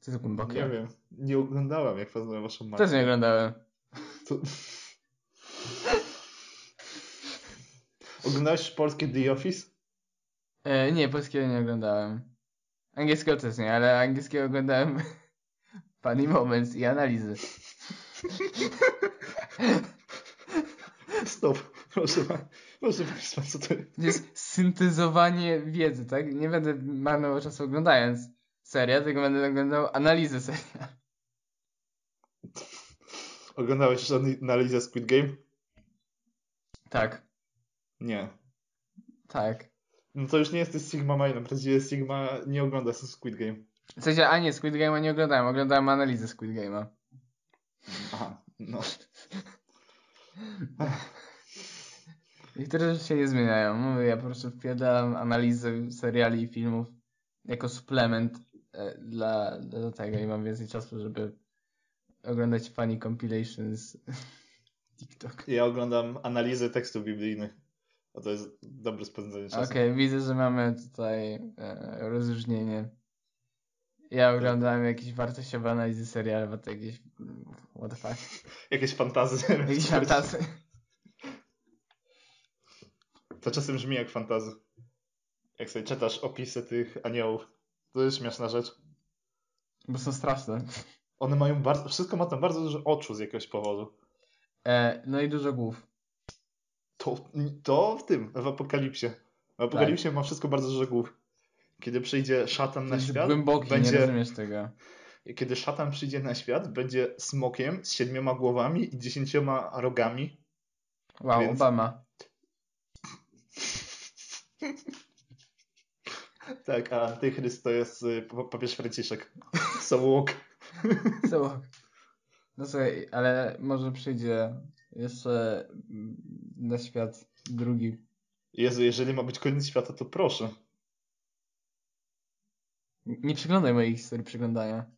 Co to głębokie? nie wiem. Nie oglądałem, jak poznałem waszą matkę. Też nie oglądałem. To... Oglądałeś polskie The Office? E, nie, polskiego nie oglądałem. Angielskiego też nie, ale angielskiego oglądałem Funny Moments i analizy. Stop. Proszę, proszę Państwa, co to jest? To jest syntezowanie wiedzy, tak? Nie będę marnował czasu oglądając serial, tylko będę oglądał analizę serial. Oglądałeś już analizę Squid Game? Tak, Nie. tak. No to już nie jesteś Sigma Mainem. Prawdziwie Sigma nie ogląda Squid Game. W sensie, a nie, Squid Game'a nie oglądałem, oglądałem analizę Squid Game'a. Aha, no. Niektóre rzeczy się nie zmieniają. Mówię, ja po prostu wpierdalam analizę seriali i filmów jako suplement e, dla, dla tego i mam więcej czasu, żeby oglądać funny compilations TikTok. Ja oglądam analizę tekstów biblijnych. A to jest dobre spędzenie czasu. Okej, widzę, że mamy tutaj e, rozróżnienie. Ja oglądałem jakieś wartościowe analizy seriali, bo to jakieś mm, what the fuck. Jakieś fantazy. Jakieś fantasy. To czasem brzmi jak fantazy. Jak sobie czytasz opisy tych aniołów. To jest śmieszna rzecz. Bo są straszne. One mają bardzo, wszystko ma tam bardzo dużo oczu z jakiegoś powodu. E, no i dużo głów. To, to w tym, w Apokalipsie. W Apokalipsie ma wszystko bardzo dużo głów. Kiedy przyjdzie szatan na świat, głęboki, nie będzie, rozumiesz tego. kiedy szatan przyjdzie na świat, będzie smokiem z siedmioma głowami i dziesięcioma rogami. Wow, Więc- Obama. Tak, a antychryst to jest y, pa- papież Franciszek. So, no słuchaj, ale może przyjdzie jeszcze mm, na świat drugi. Jezu, jeżeli ma być koniec świata, to proszę. Nie przeglądaj mojej historii przeglądania.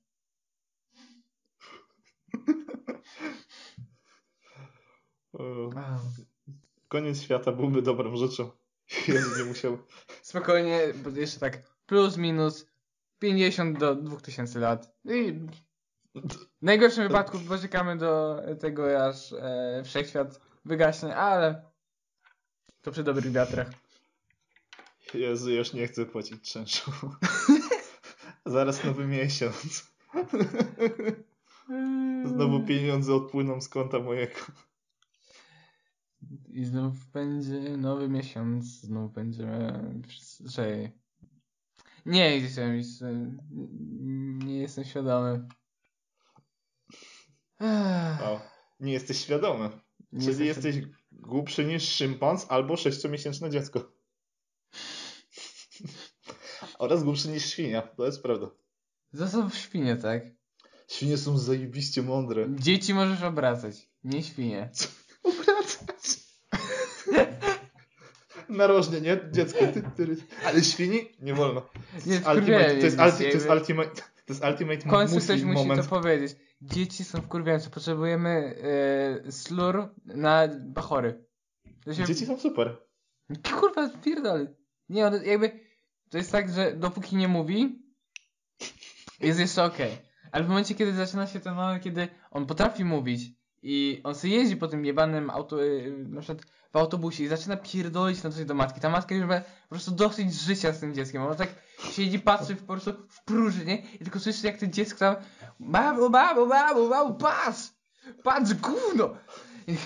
Koniec świata byłby dobrą rzeczą. Jezu, nie musiał. Spokojnie, bo jeszcze tak plus minus 50 do 2000 lat. I w najgorszym wypadku poczekamy do tego, aż e, wszechświat wygaśnie, ale to przy dobrych wiatrach. Jezu, już nie chcę płacić czynszu. Zaraz nowy miesiąc. Znowu pieniądze odpłyną z konta mojego. I znów będzie nowy miesiąc, znów będziemy... Że... Nie, tam jest, nie jestem świadomy. Wow. Nie jesteś świadomy. nie Czyli jestem- jesteś głupszy niż szympans albo sześciomiesięczne dziecko. Oraz głupszy niż świnia. To jest prawda. To są świnie, tak? Świnie są zajebiście mądre. Dzieci możesz obracać, nie świnie. Narożnie, nie? Dziecko. Ty, ty, ale świni nie wolno. Nie, Ultimate, to, jest ulti, to jest ultimate, to jest ultimate W końcu ktoś musi moment. to powiedzieć. Dzieci są wkurwiające, potrzebujemy e, slur na bachory. Się... Dzieci są super. Kurwa, pierdolę. Nie, on jakby... To jest tak, że dopóki nie mówi, jest jeszcze okej. Ale w momencie, kiedy zaczyna się ten moment, kiedy on potrafi mówić i on sobie jeździ po tym jebanym auto, na przykład w autobusie i zaczyna pierdolić na coś do matki. Ta matka już ma po prostu dosyć życia z tym dzieckiem. On tak siedzi, patrzy po prostu w próżnię i tylko słyszy jak ten dziecko tam Mamo, mamo, mamo, mamo, patrz! Patrz, gówno! I,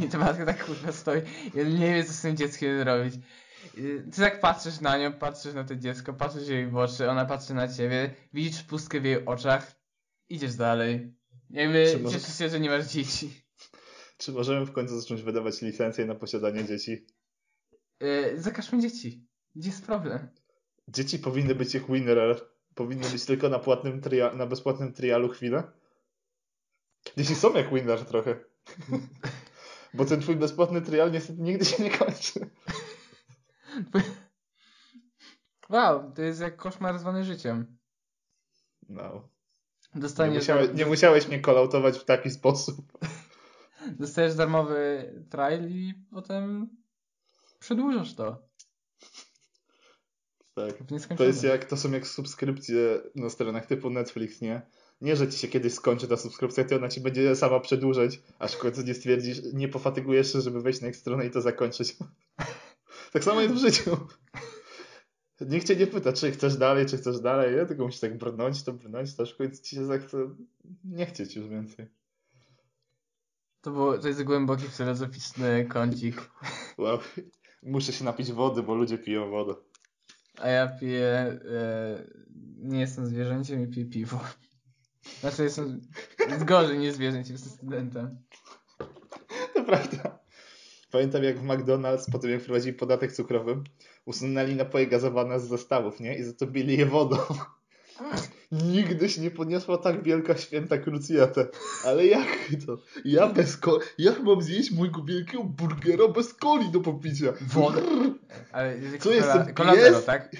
I ta matka tak kurwa stoi i nie wie co z tym dzieckiem zrobić. Ty tak patrzysz na nią, patrzysz na to dziecko, patrzysz jej w oczy, ona patrzy na ciebie, widzisz pustkę w jej oczach, idziesz dalej. Jakby cieszysz się, że nie masz dzieci. Czy możemy w końcu zacząć wydawać licencje na posiadanie dzieci? Yy, zakażmy dzieci. Gdzie jest problem? Dzieci powinny być jak winner. Powinny być tylko na płatnym tria- na bezpłatnym trialu chwilę. Dzieci są jak winner trochę. Bo ten twój bezpłatny trial niestety nigdy się nie kończy. Wow, to jest jak koszmar zwany życiem. No. Nie, musiałeś, nie musiałeś mnie kolautować w taki sposób. Dostajesz darmowy trial i potem przedłużasz to. Tak. To jest jak, to są jak subskrypcje na stronach typu Netflix, nie? Nie, że ci się kiedyś skończy ta subskrypcja, to ona ci będzie sama przedłużać, aż w końcu nie stwierdzisz, nie pofatygujesz się, żeby wejść na ich stronę i to zakończyć. tak samo jest w życiu. Nikt cię nie pyta, czy chcesz dalej, czy chcesz dalej, nie? Tylko musisz tak brnąć, to brnąć, to aż w końcu ci się zachce nie chcieć już więcej. To, było, to jest głęboki filozoficzny kącik. Wow. Muszę się napić wody, bo ludzie piją wodę. A ja piję. E, nie jestem zwierzęciem i piję piwo. Znaczy jestem. Jest gorzej niż zwierzęciem, jestem studentem. To prawda. Pamiętam jak w McDonald's, po tym jak wprowadzili podatek cukrowy, usunęli napoje gazowane z zestawów, nie? I za to bili je wodą. Nigdy się nie podniosła tak wielka święta krucjata. Ale jak to? Ja bez ko- Jak mam zjeść mojego wielkiego burgera bez coli do popicia? Wodę? Ale jest Co cola pies? zero, tak?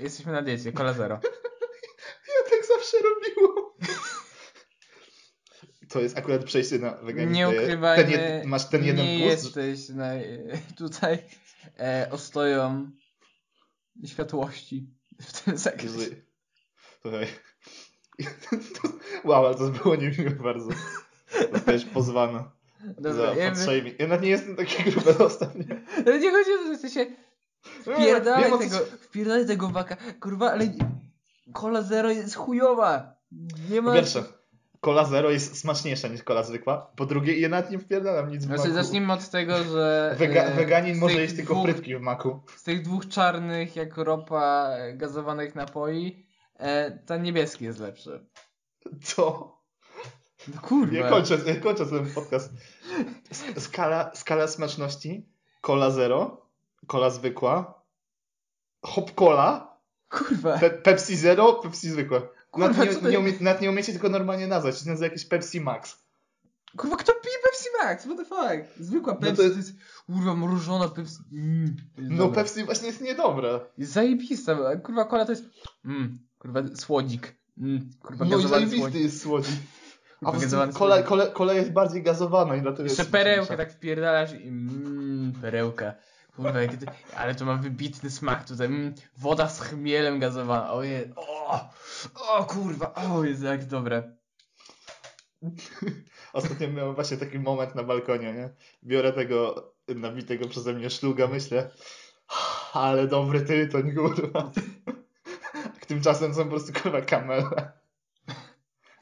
Jesteśmy na diecie, cola zero. Ja tak zawsze robiłem. To jest akurat przejście na weganizm. Nie to jest- ukrywajmy, ten jed- Masz ten jeden nie gust, jesteś na, tutaj e, ostoją światłości w tym zakresie. Słuchaj. Wow, ale to było niemiłe bardzo. Zostałeś pozwana Dobra, za ja, fatshaming. Ja nawet nie jestem taki gruby, zostaw mnie. ale nie chodzi o to, że się wpierdalaj o co tego, wpierdalaj tego waka, kurwa, ale cola zero jest chujowa. Nie Po ma... pierwsze, cola zero jest smaczniejsza niż cola zwykła. Po drugie, ja nawet nie wpierdalam nic w Znaczy, maku. zacznijmy od tego, że Wega, e, weganin może jeść tylko dwóch- frytki w maku. Z tych dwóch czarnych, jak ropa, e, gazowanych napoi, e, ten niebieski jest lepszy. Co? No kurwa. Nie kończę, nie kończę ten podcast. sk- skala, skala smaczności, cola zero, cola zwykła, hop cola, Kurwa. pe- Pepsi zero, Pepsi zwykła. Nawet Kurwa, nie, co to nie, umie, nawet nie umiecie tylko normalnie nazwać, to nazywa jakieś Pepsi Max. Kurwa, kto pije Pepsi Max? What the fuck? Zwykła No Pepsi to- to jest, kurwa, mrużona Pepsi. Mm, No. Pepsi właśnie jest niedobra. Jest zajebista, kurwa, cola to jest, mm, kurwa, słodzik. Mm, kurwa, No i zajebisty słodzik. jest słodzik. A kola, słodzik. kola, kola jest bardziej gazowana i dlatego Jeszcze jest perełkę smaczniejsza. tak wpierdalasz i mmm, perełka. Kurwa, to, ale to ma wybitny smak tutaj. Mm, woda z chmielem gazowana. Oje, o, o kurwa, o jest jak dobre. Ostatnio miałem właśnie taki moment na balkonie, nie? Biorę tego nabitego przeze mnie szluga, myślę, ale dobry tytoń, kurwa. Tymczasem są po prostu, kurwa, kamele.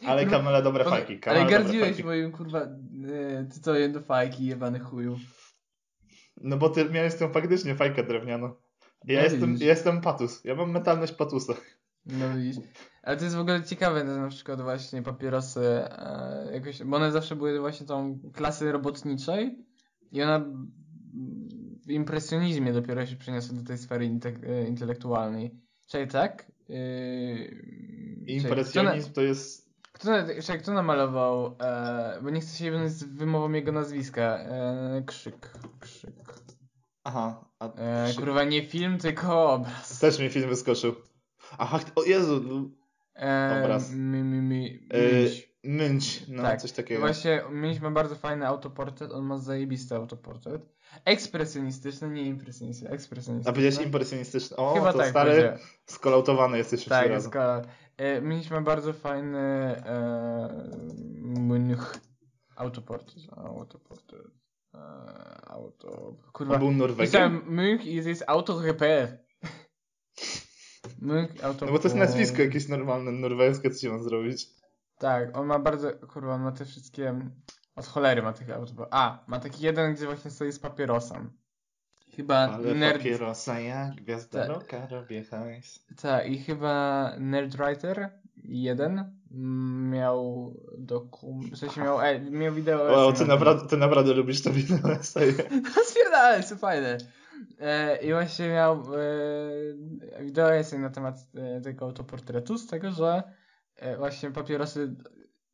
Ale kamele dobre fajki. Ale Kamele dobre gardziłeś moim kurwa, e, ty to do fajki, jebany chuju. No bo ty miałeś tą faktycznie fajkę drewnianą. Ja, No jestem, widzisz. jestem patus. Ja mam mentalność patusa. No widzisz. Ale to jest w ogóle ciekawe, na przykład właśnie papierosy e, jakoś, bo one zawsze były właśnie tą klasy robotniczej i ona w impresjonizmie dopiero się przeniosła do tej sfery inte- e, intelektualnej. Czyli tak? Yy, Impresjonizm to jest... Kto, czekaj, kto namalował, e, bo nie chcę się jednąć z wymową jego nazwiska, e, Krzyk, Krzyk. Aha. A... E, kurwa nie film, tylko obraz. Też mi film wyskoczył. Aha, o Jezu. E, Obraz. Mi, mi, mi, miś. Myć, no Tak. coś takiego. Właśnie mieliśmy bardzo fajny autoportret, on ma zajebisty autoportret. Ekspresjonistyczny, nie impresjonistyczny, A ekspresjonistyczny. powiedziałeś impresjonistyczny. O, Chyba to tak stary, powiedziałem. skolautowany jesteś już Tak, kolor. E, mieliśmy bardzo fajny e, mnich autoportret. Autoportret. E, auto. Kurwa. On był Norwegiem? Münch i jest auto repair. Münch auto. No bo to jest nazwisko jakieś normalne, norweskie, co się ma zrobić? Tak, on ma bardzo. Kurwa, on ma te wszystkie. Od cholery ma tych auto. A, ma taki jeden, gdzie właśnie stoi z papierosem. Chyba Ale nerd. papierosa jak gwiazda Tak. roka robię hajs. Tak, i chyba Nerdwriter jeden miał dokum... W sensie miał, e, miał wideo... O, essay ty na naprawdę, ty naprawdę lubisz to wideo eseje. No spierdalaj, co fajne. E, I właśnie miał e, wideo essay na temat e, tego autoportretu, z tego, że e, właśnie papierosy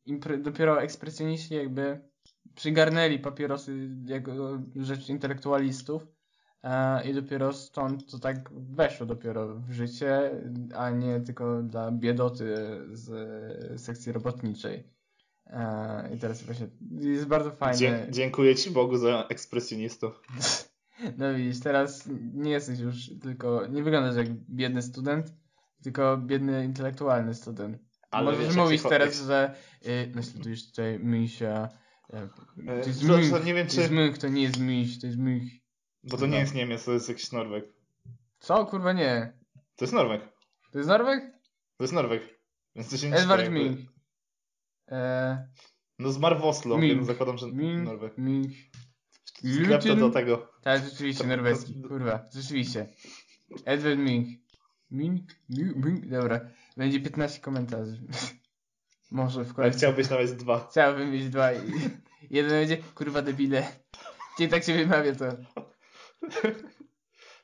impre, dopiero ekspresjoniści jakby przygarnęli papierosy jako rzecz intelektualistów e, i dopiero stąd to tak weszło dopiero w życie, a nie tylko dla biedoty z sekcji robotniczej. E, I teraz właśnie jest bardzo fajne. Dzie- dziękuję ci Bogu za ekspresjonistów. No widzisz, teraz nie jesteś już tylko, nie wyglądasz jak biedny student, tylko biedny intelektualny student. Ale Możesz wiesz, mówić teraz, że y, naśladujesz tutaj misia. E, To jest Münch, nie wiem, to czy- jest Münch, to nie jest miś, to jest Münch. Bo to nie jest Niemiec, to jest jakiś Norweg. Co? Kurwa nie. To jest Norweg. To jest Norweg? To jest Norweg. Więc to się nie Edward. Münch. E, No zmarł w Oslo, Mink. więc zakładam, że Münch, Norweg. Münch. Sklep to do tego. Tak, rzeczywiście, To- norweski. to- Kurwa, rzeczywiście. Edward Mink. Mink? Mink? Mink? Dobra. Będzie 15 komentarzy. Może w Ale końcu. chciałbyś nawet dwa. Chciałbym mieć dwa i jeden będzie, kurwa debile. Gdzie tak się wymawia to?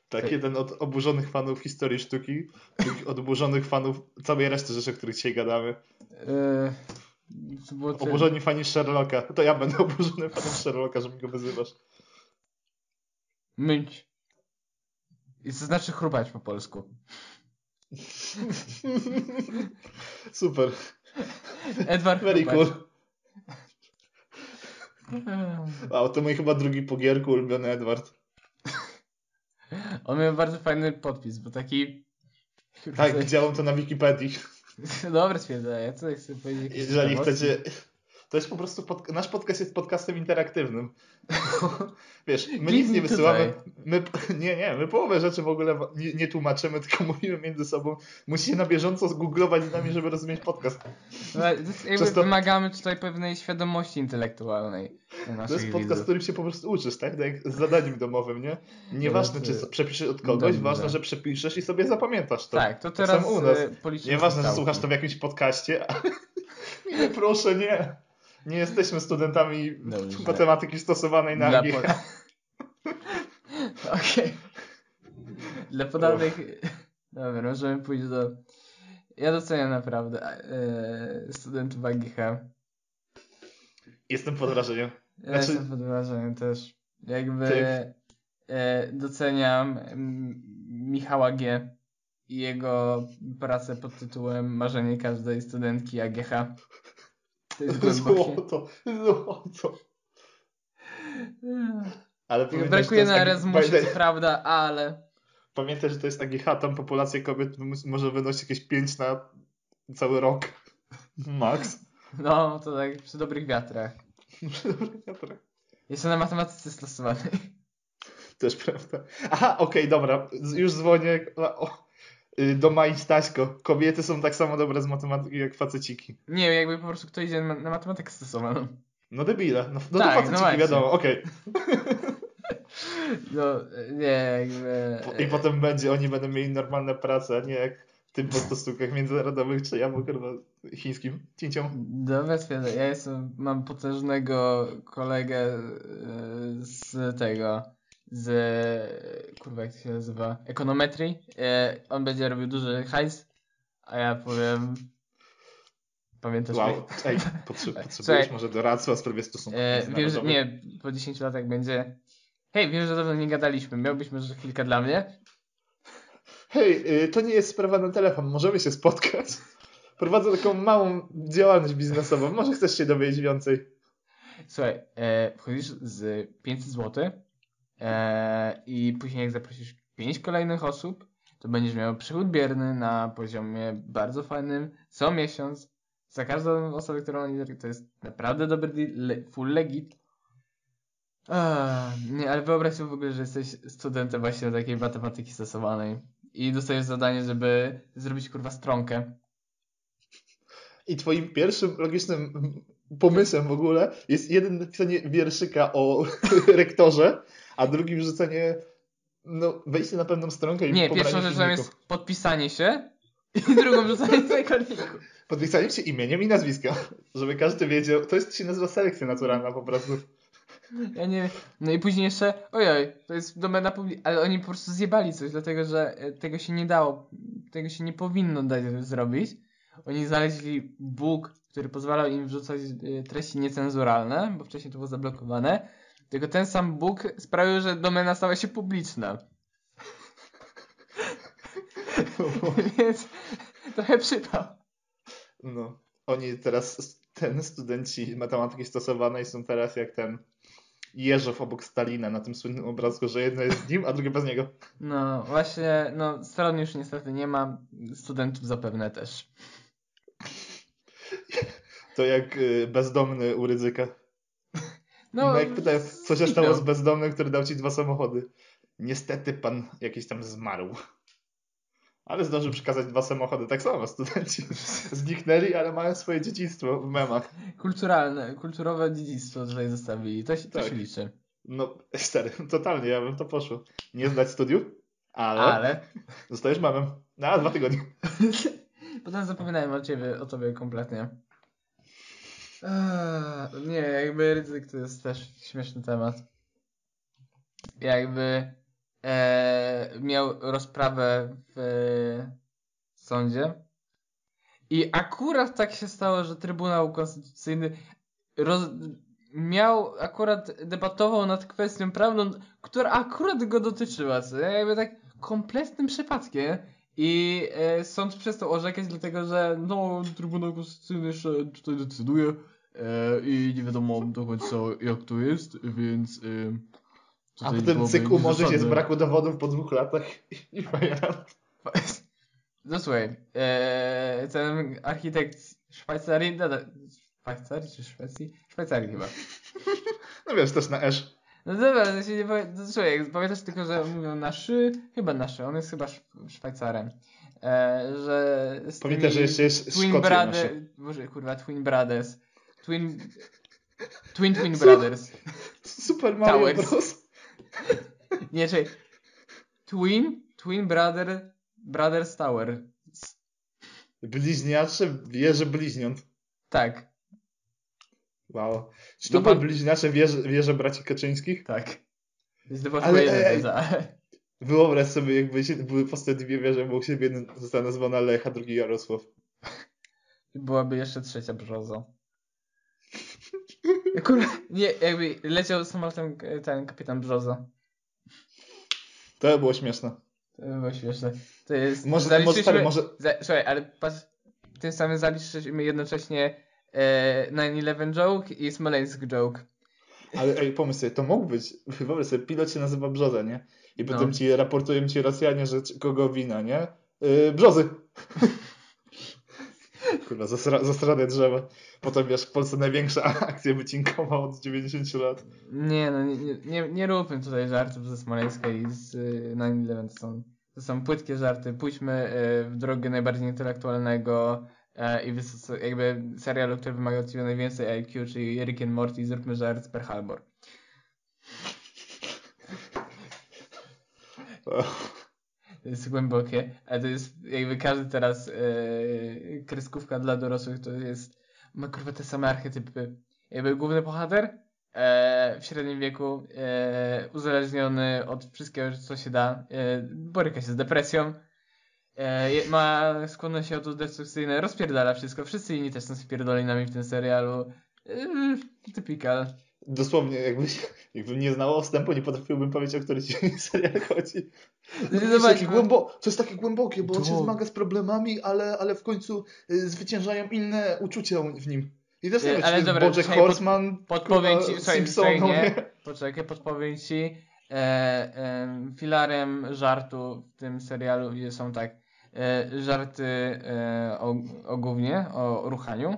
Tak, Tak. jeden od oburzonych fanów historii sztuki, drugi od oburzonych fanów całej reszty rzeczy, o których dzisiaj gadamy. Yy. Oburzeni fani Sherlocka. To ja będę oburzonym fanem Sherlocka, że mi go wyzywasz. Myć. I to znaczy chrupać po polsku. Super. Edward Very Chrupać. cool. Wow, to mój chyba drugi po gierku ulubiony Edward. On miał bardzo fajny podpis, bo taki... Tak, widziałem to na Wikipedii. Dobra, stwierdzę, co ja chcę powiedzieć? Jeżeli chcecie... To jest po prostu... Pod... Nasz podcast jest podcastem interaktywnym. Wiesz, my nic nie wysyłamy. My... Nie, nie, my połowę rzeczy w ogóle nie, nie tłumaczymy, tylko mówimy między sobą. Musicie na bieżąco zgooglować z nami, żeby rozumieć podcast. No, to wymagamy tutaj pewnej świadomości intelektualnej. To jest podcast, którym się po prostu uczysz, tak? tak jak z zadaniem domowym, nie? Nieważne, czy przepiszesz od kogoś, Dobrze. ważne, że przepiszesz i sobie zapamiętasz to. Tak, to Tak teraz samo u nas. e, Nieważne, że słuchasz to w jakimś podcaście. Nie, proszę, nie. Nie jesteśmy studentami Dobrze. matematyki stosowanej na Dla po- Okej. Dla podanych... Dobra, możemy pójść do... Ja doceniam naprawdę e, studentów AGH. Jestem pod wrażeniem. Ja Znaczy- jestem pod wrażeniem też. Jakby e, doceniam mm, Michała G. i jego pracę pod tytułem Marzenie każdej studentki AGH. To jest głębokie. Złoto, złoto. Ale pamiętaj, Brakuje na Erasmusie, to prawda, ale... pamiętaj, że to jest AGH, tam populacja kobiet może wynosić jakieś 5 na cały rok. Max. No, to tak przy dobrych wiatrach. Jeszcze na matematyce stosowanej. Też prawda. Aha, okej, dobra. Z- Już dzwonię o, do Mai Staśko. Kobiety są tak samo dobre z matematyki jak faceciki. Nie, jakby po prostu kto idzie na, matematykę stosowaną. No debile. No, no Tak, to no faceciki, właśnie. wiadomo, okej. No, nie, jakby... I potem będzie, oni będą mieli normalne prace, a nie jak w tym po stosunkach międzynarodowych, czy ja mu kurwa chińskim cincią. Dobra, stwierdzę. Ja jestem, mam potężnego kolegę e, z tego, z, kurwa jak to się nazywa, ekonometrii. E, on będzie robił duży hajs, a ja powiem, pamiętasz mnie? Wow, ej, potrze- potrzebujesz może doradztwa w sprawie stosunków E, wiem, że nie, po 10 latach będzie, hej, wiem, że dawno nie gadaliśmy, miałbyś może chwilkę dla mnie? Hej, y, to nie jest sprawa na telefon, możemy się spotkać. Prowadzę taką małą działalność biznesową, może chcesz się dowiedzieć więcej. Słuchaj, e, wchodzisz z 500 zł e, i później jak zaprosisz 5 kolejnych osób, to będziesz miał przychód bierny na poziomie bardzo fajnym co miesiąc. Za każdą osobę, którą oni to jest naprawdę dobry deal, full legit. Eee, nie, ale wyobraź sobie w ogóle, że jesteś studentem właśnie takiej matematyki stosowanej i dostajesz zadanie, żeby zrobić kurwa stronkę. I twoim pierwszym logicznym pomysłem w ogóle jest jeden napisanie wierszyka o rektorze, a drugim rzucenie, no, wejście na pewną stronkę i Nie, pierwszą rzeczą filmików. jest podpisanie się i drugą rzucanie cokolwiek. Podpisanie się imieniem i nazwiskiem, żeby każdy wiedział. To jest, się nazywa selekcja naturalna po prostu. Ja nie No i później jeszcze, ojoj, to jest domena publiczna, ale oni po prostu zjebali coś, dlatego że e, tego się nie dało, tego się nie powinno dać zrobić. Oni znaleźli bóg, który pozwalał im wrzucać e, treści niecenzuralne, bo wcześniej to było zablokowane. Tylko ten sam Bóg sprawił, że domena stała się publiczna. Więc trochę przypał. No, oni teraz, ten studenci matematyki stosowanej są teraz jak ten Jeżow obok Stalina na tym słynnym obrazku, że jedno jest z nim, a drugie bez niego. No właśnie, no stron już niestety nie ma, studentów zapewne też. To jak y, bezdomny u Rydzyka. No, No, jak pytają, co się stało z bezdomnym, który dał ci dwa samochody. Niestety pan jakiś tam zmarł. Ale zdążył przekazać dwa samochody. Tak samo studenci zniknęli, ale mają swoje dzieciństwo w memach. Kulturalne, kulturowe dziedzictwo tutaj zostawili. To się, to Tak. się liczy. No, stary, totalnie, ja bym to poszło. Nie zdać studiów, ale, Ale zostajesz mamem. Na dwa tygodnie. potem zapominałem o ciebie, o tobie kompletnie. Eee, nie, jakby ryzyk to jest też śmieszny temat. Jakby e, miał rozprawę w sądzie. I akurat tak się stało, że Trybunał Konstytucyjny roz, miał akurat debatował nad kwestią prawną, która akurat go dotyczyła, co jakby tak kompletnym przypadkiem. I e, sąd przestał orzekać dlatego, że no Trybunał Konstytucyjny jeszcze tutaj decyduje. e, i nie wiadomo do końca jak to jest, więc e, A tutaj potem byłoby cyk umorzyć jest niezasadne. braku dowodów po dwóch latach i fajnie. No słuchaj, e, ten architekt z Szwajcarii, no, no, Szwajcarii czy Szwecji? Szwajcarii chyba. No wiesz, też na Esz. No dobra, to się nie powie... no, słuchaj, pamiętasz tylko, że mówią naszy, chyba naszy, on jest chyba Szw- Szwajcarem. E, że z Pamiętaj, że jeszcze jest Twin Brothers, boże kurwa, Twin Brothers. Twin... Twin Twin? Brothers. Super Mario Towers. Bros. Nie, czekaj. Twin, Twin Brother, Brothers Tower. Bliźniacze wieże bliźniąt. Tak. Wow. Czy No to bo- były bliźniacze wieże, wieże braci Kaczyńskich? Tak. Ale, ej. Wyobraź sobie, jakby się, były dwie wieże, bo u siebie jeden została nazwana Lech, a drugi Jarosław. Byłaby jeszcze trzecia brzoza. Kurwa, nie, jakby leciał samolotem e, ten kapitan Brzoza. To by było śmieszne. To by było śmieszne. To jest... Może, może, stary, może, słuchaj, ale patrz, tym samym zaliczyliśmy jednocześnie e, 9-11 joke i Smoleńsk joke. ale ej, pomyśl sobie, to mógł być, wyobraź sobie, pilot się nazywa Brzoza, nie? I No. potem ci raportują ci Rosjanie, że kogo wina, nie? Yy, brzozy! Kurwa, zasra, zasrane drzewa. Potem wiesz, w Polsce największa akcja wycinkowa od 90 lat. Nie no, nie, nie, nie, róbmy tutaj żartów ze Smoleńska i z y, 9-11. To są, to są płytkie żarty. Pójdźmy y, w drogę najbardziej intelektualnego e, i jakby serialu, który wymaga od ciebie najwięcej IQ, czyli Rick and Morty i zróbmy żart z Pearl Harbor. To jest głębokie, ale to jest jakby każdy teraz e, kreskówka dla dorosłych to jest, ma kurwa te same archetypy. Jakby główny bohater e, w średnim wieku, e, uzależniony od wszystkiego, co się da, e, boryka się z depresją, e, ma skłonności autodestrukcyjne, rozpierdala wszystko, wszyscy inni też są spierdolinami w tym serialu. E, typical. Dosłownie, jakbyś, jakbym nie znał wstępu, nie potrafiłbym powiedzieć, o który ci serial chodzi. No, to, jest takie bo- głębo... to jest takie głębokie, bo on się zmaga z problemami, ale, ale w końcu y, zwyciężają inne uczucia w nim. I też nie wiem, czy dobra, Bojack czekaj, pod- Horseman, Podpowiem ci, słuchaj, Simpson, słuchaj, no nie, nie? poczekaj, podpowiem ci, e, e, filarem żartu w tym serialu są tak, e, żarty e, o, o gównie, o ruchaniu,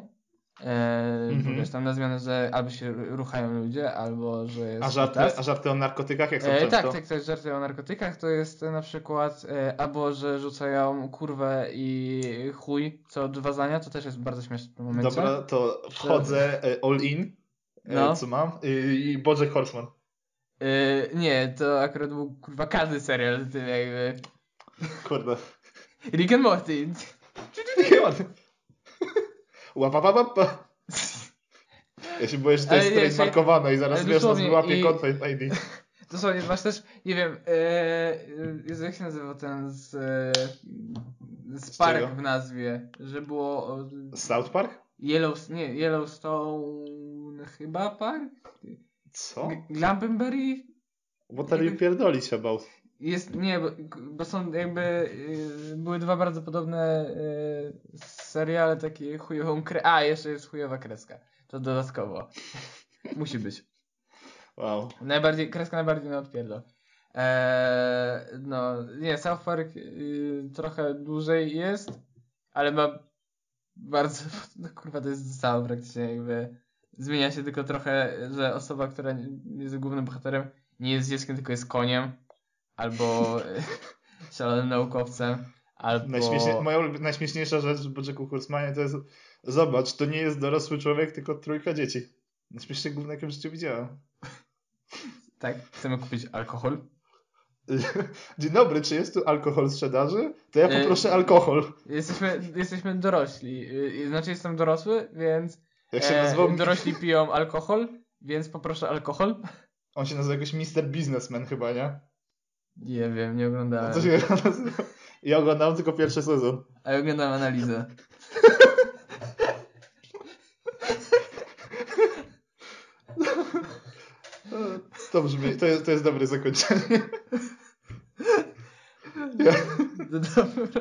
e, Mhm. wiesz, tam na zmianę, że albo się ruchają ludzie, albo że jest A żarty, a żarty o narkotykach, jak są E, często? tak, tak, jest żarty o narkotykach, to jest e, na przykład e, albo, że rzucają kurwę i chuj co odwazania, to też jest bardzo śmieszne w momencie. Dobra, to wchodzę e, all in, e, No. co mam, i Bojack Horseman. Yy, nie, to akurat był kurwa każdy serial z tym jakby. Kurde. Rick and Morty. Łapapapapa. Ja się boję, że to Ale jest nie, któreś markowane i zaraz ale wiesz, nas wyłapie i- Content ID. Dosłownie, masz też, nie wiem, yy, jak się nazywał ten z, yy, z park czego? w nazwie, że było South Park? Yellow, nie, Yellowstone chyba park? Co? G- Glampenberry? What are you pierdolić about? Jest, nie, bo, bo są jakby, yy, były dwa bardzo podobne yy, seriale, takie chujową kre... A, jeszcze jest chujowa kreska. To dodatkowo. Musi być. Wow. Najbardziej, kreska najbardziej na odpierdol. Eee, no, nie, South Park y, trochę dłużej jest, ale ma bardzo, no kurwa, to jest samo praktycznie jakby, zmienia się tylko trochę, że osoba, która nie- jest głównym bohaterem, nie jest dzieckiem, tylko jest koniem, albo y, szalonym naukowcem, albo... Najśmiesznie, moja najśmieszniejsza rzecz w Bojacku Horsemanie to jest zobacz, to nie jest dorosły człowiek, tylko trójka dzieci. Najśmieszniejsze gówno, jakie w życiu widziałem. Tak, chcemy kupić alkohol. Dzień dobry, czy jest tu alkohol sprzedaży? To ja E, poproszę alkohol. Jesteśmy, jesteśmy dorośli, y, znaczy jestem dorosły, więc Jak się E? Dorośli piją alkohol, więc poproszę alkohol. On się nazywa jakoś Mr. Businessman chyba, nie? Nie wiem, nie oglądałem. Co się nazywa? Ja oglądałem tylko pierwszy sezon. Ale oglądałem analizę. To brzmi, to jest, to jest dobre zakończenie. Ja, No dobra.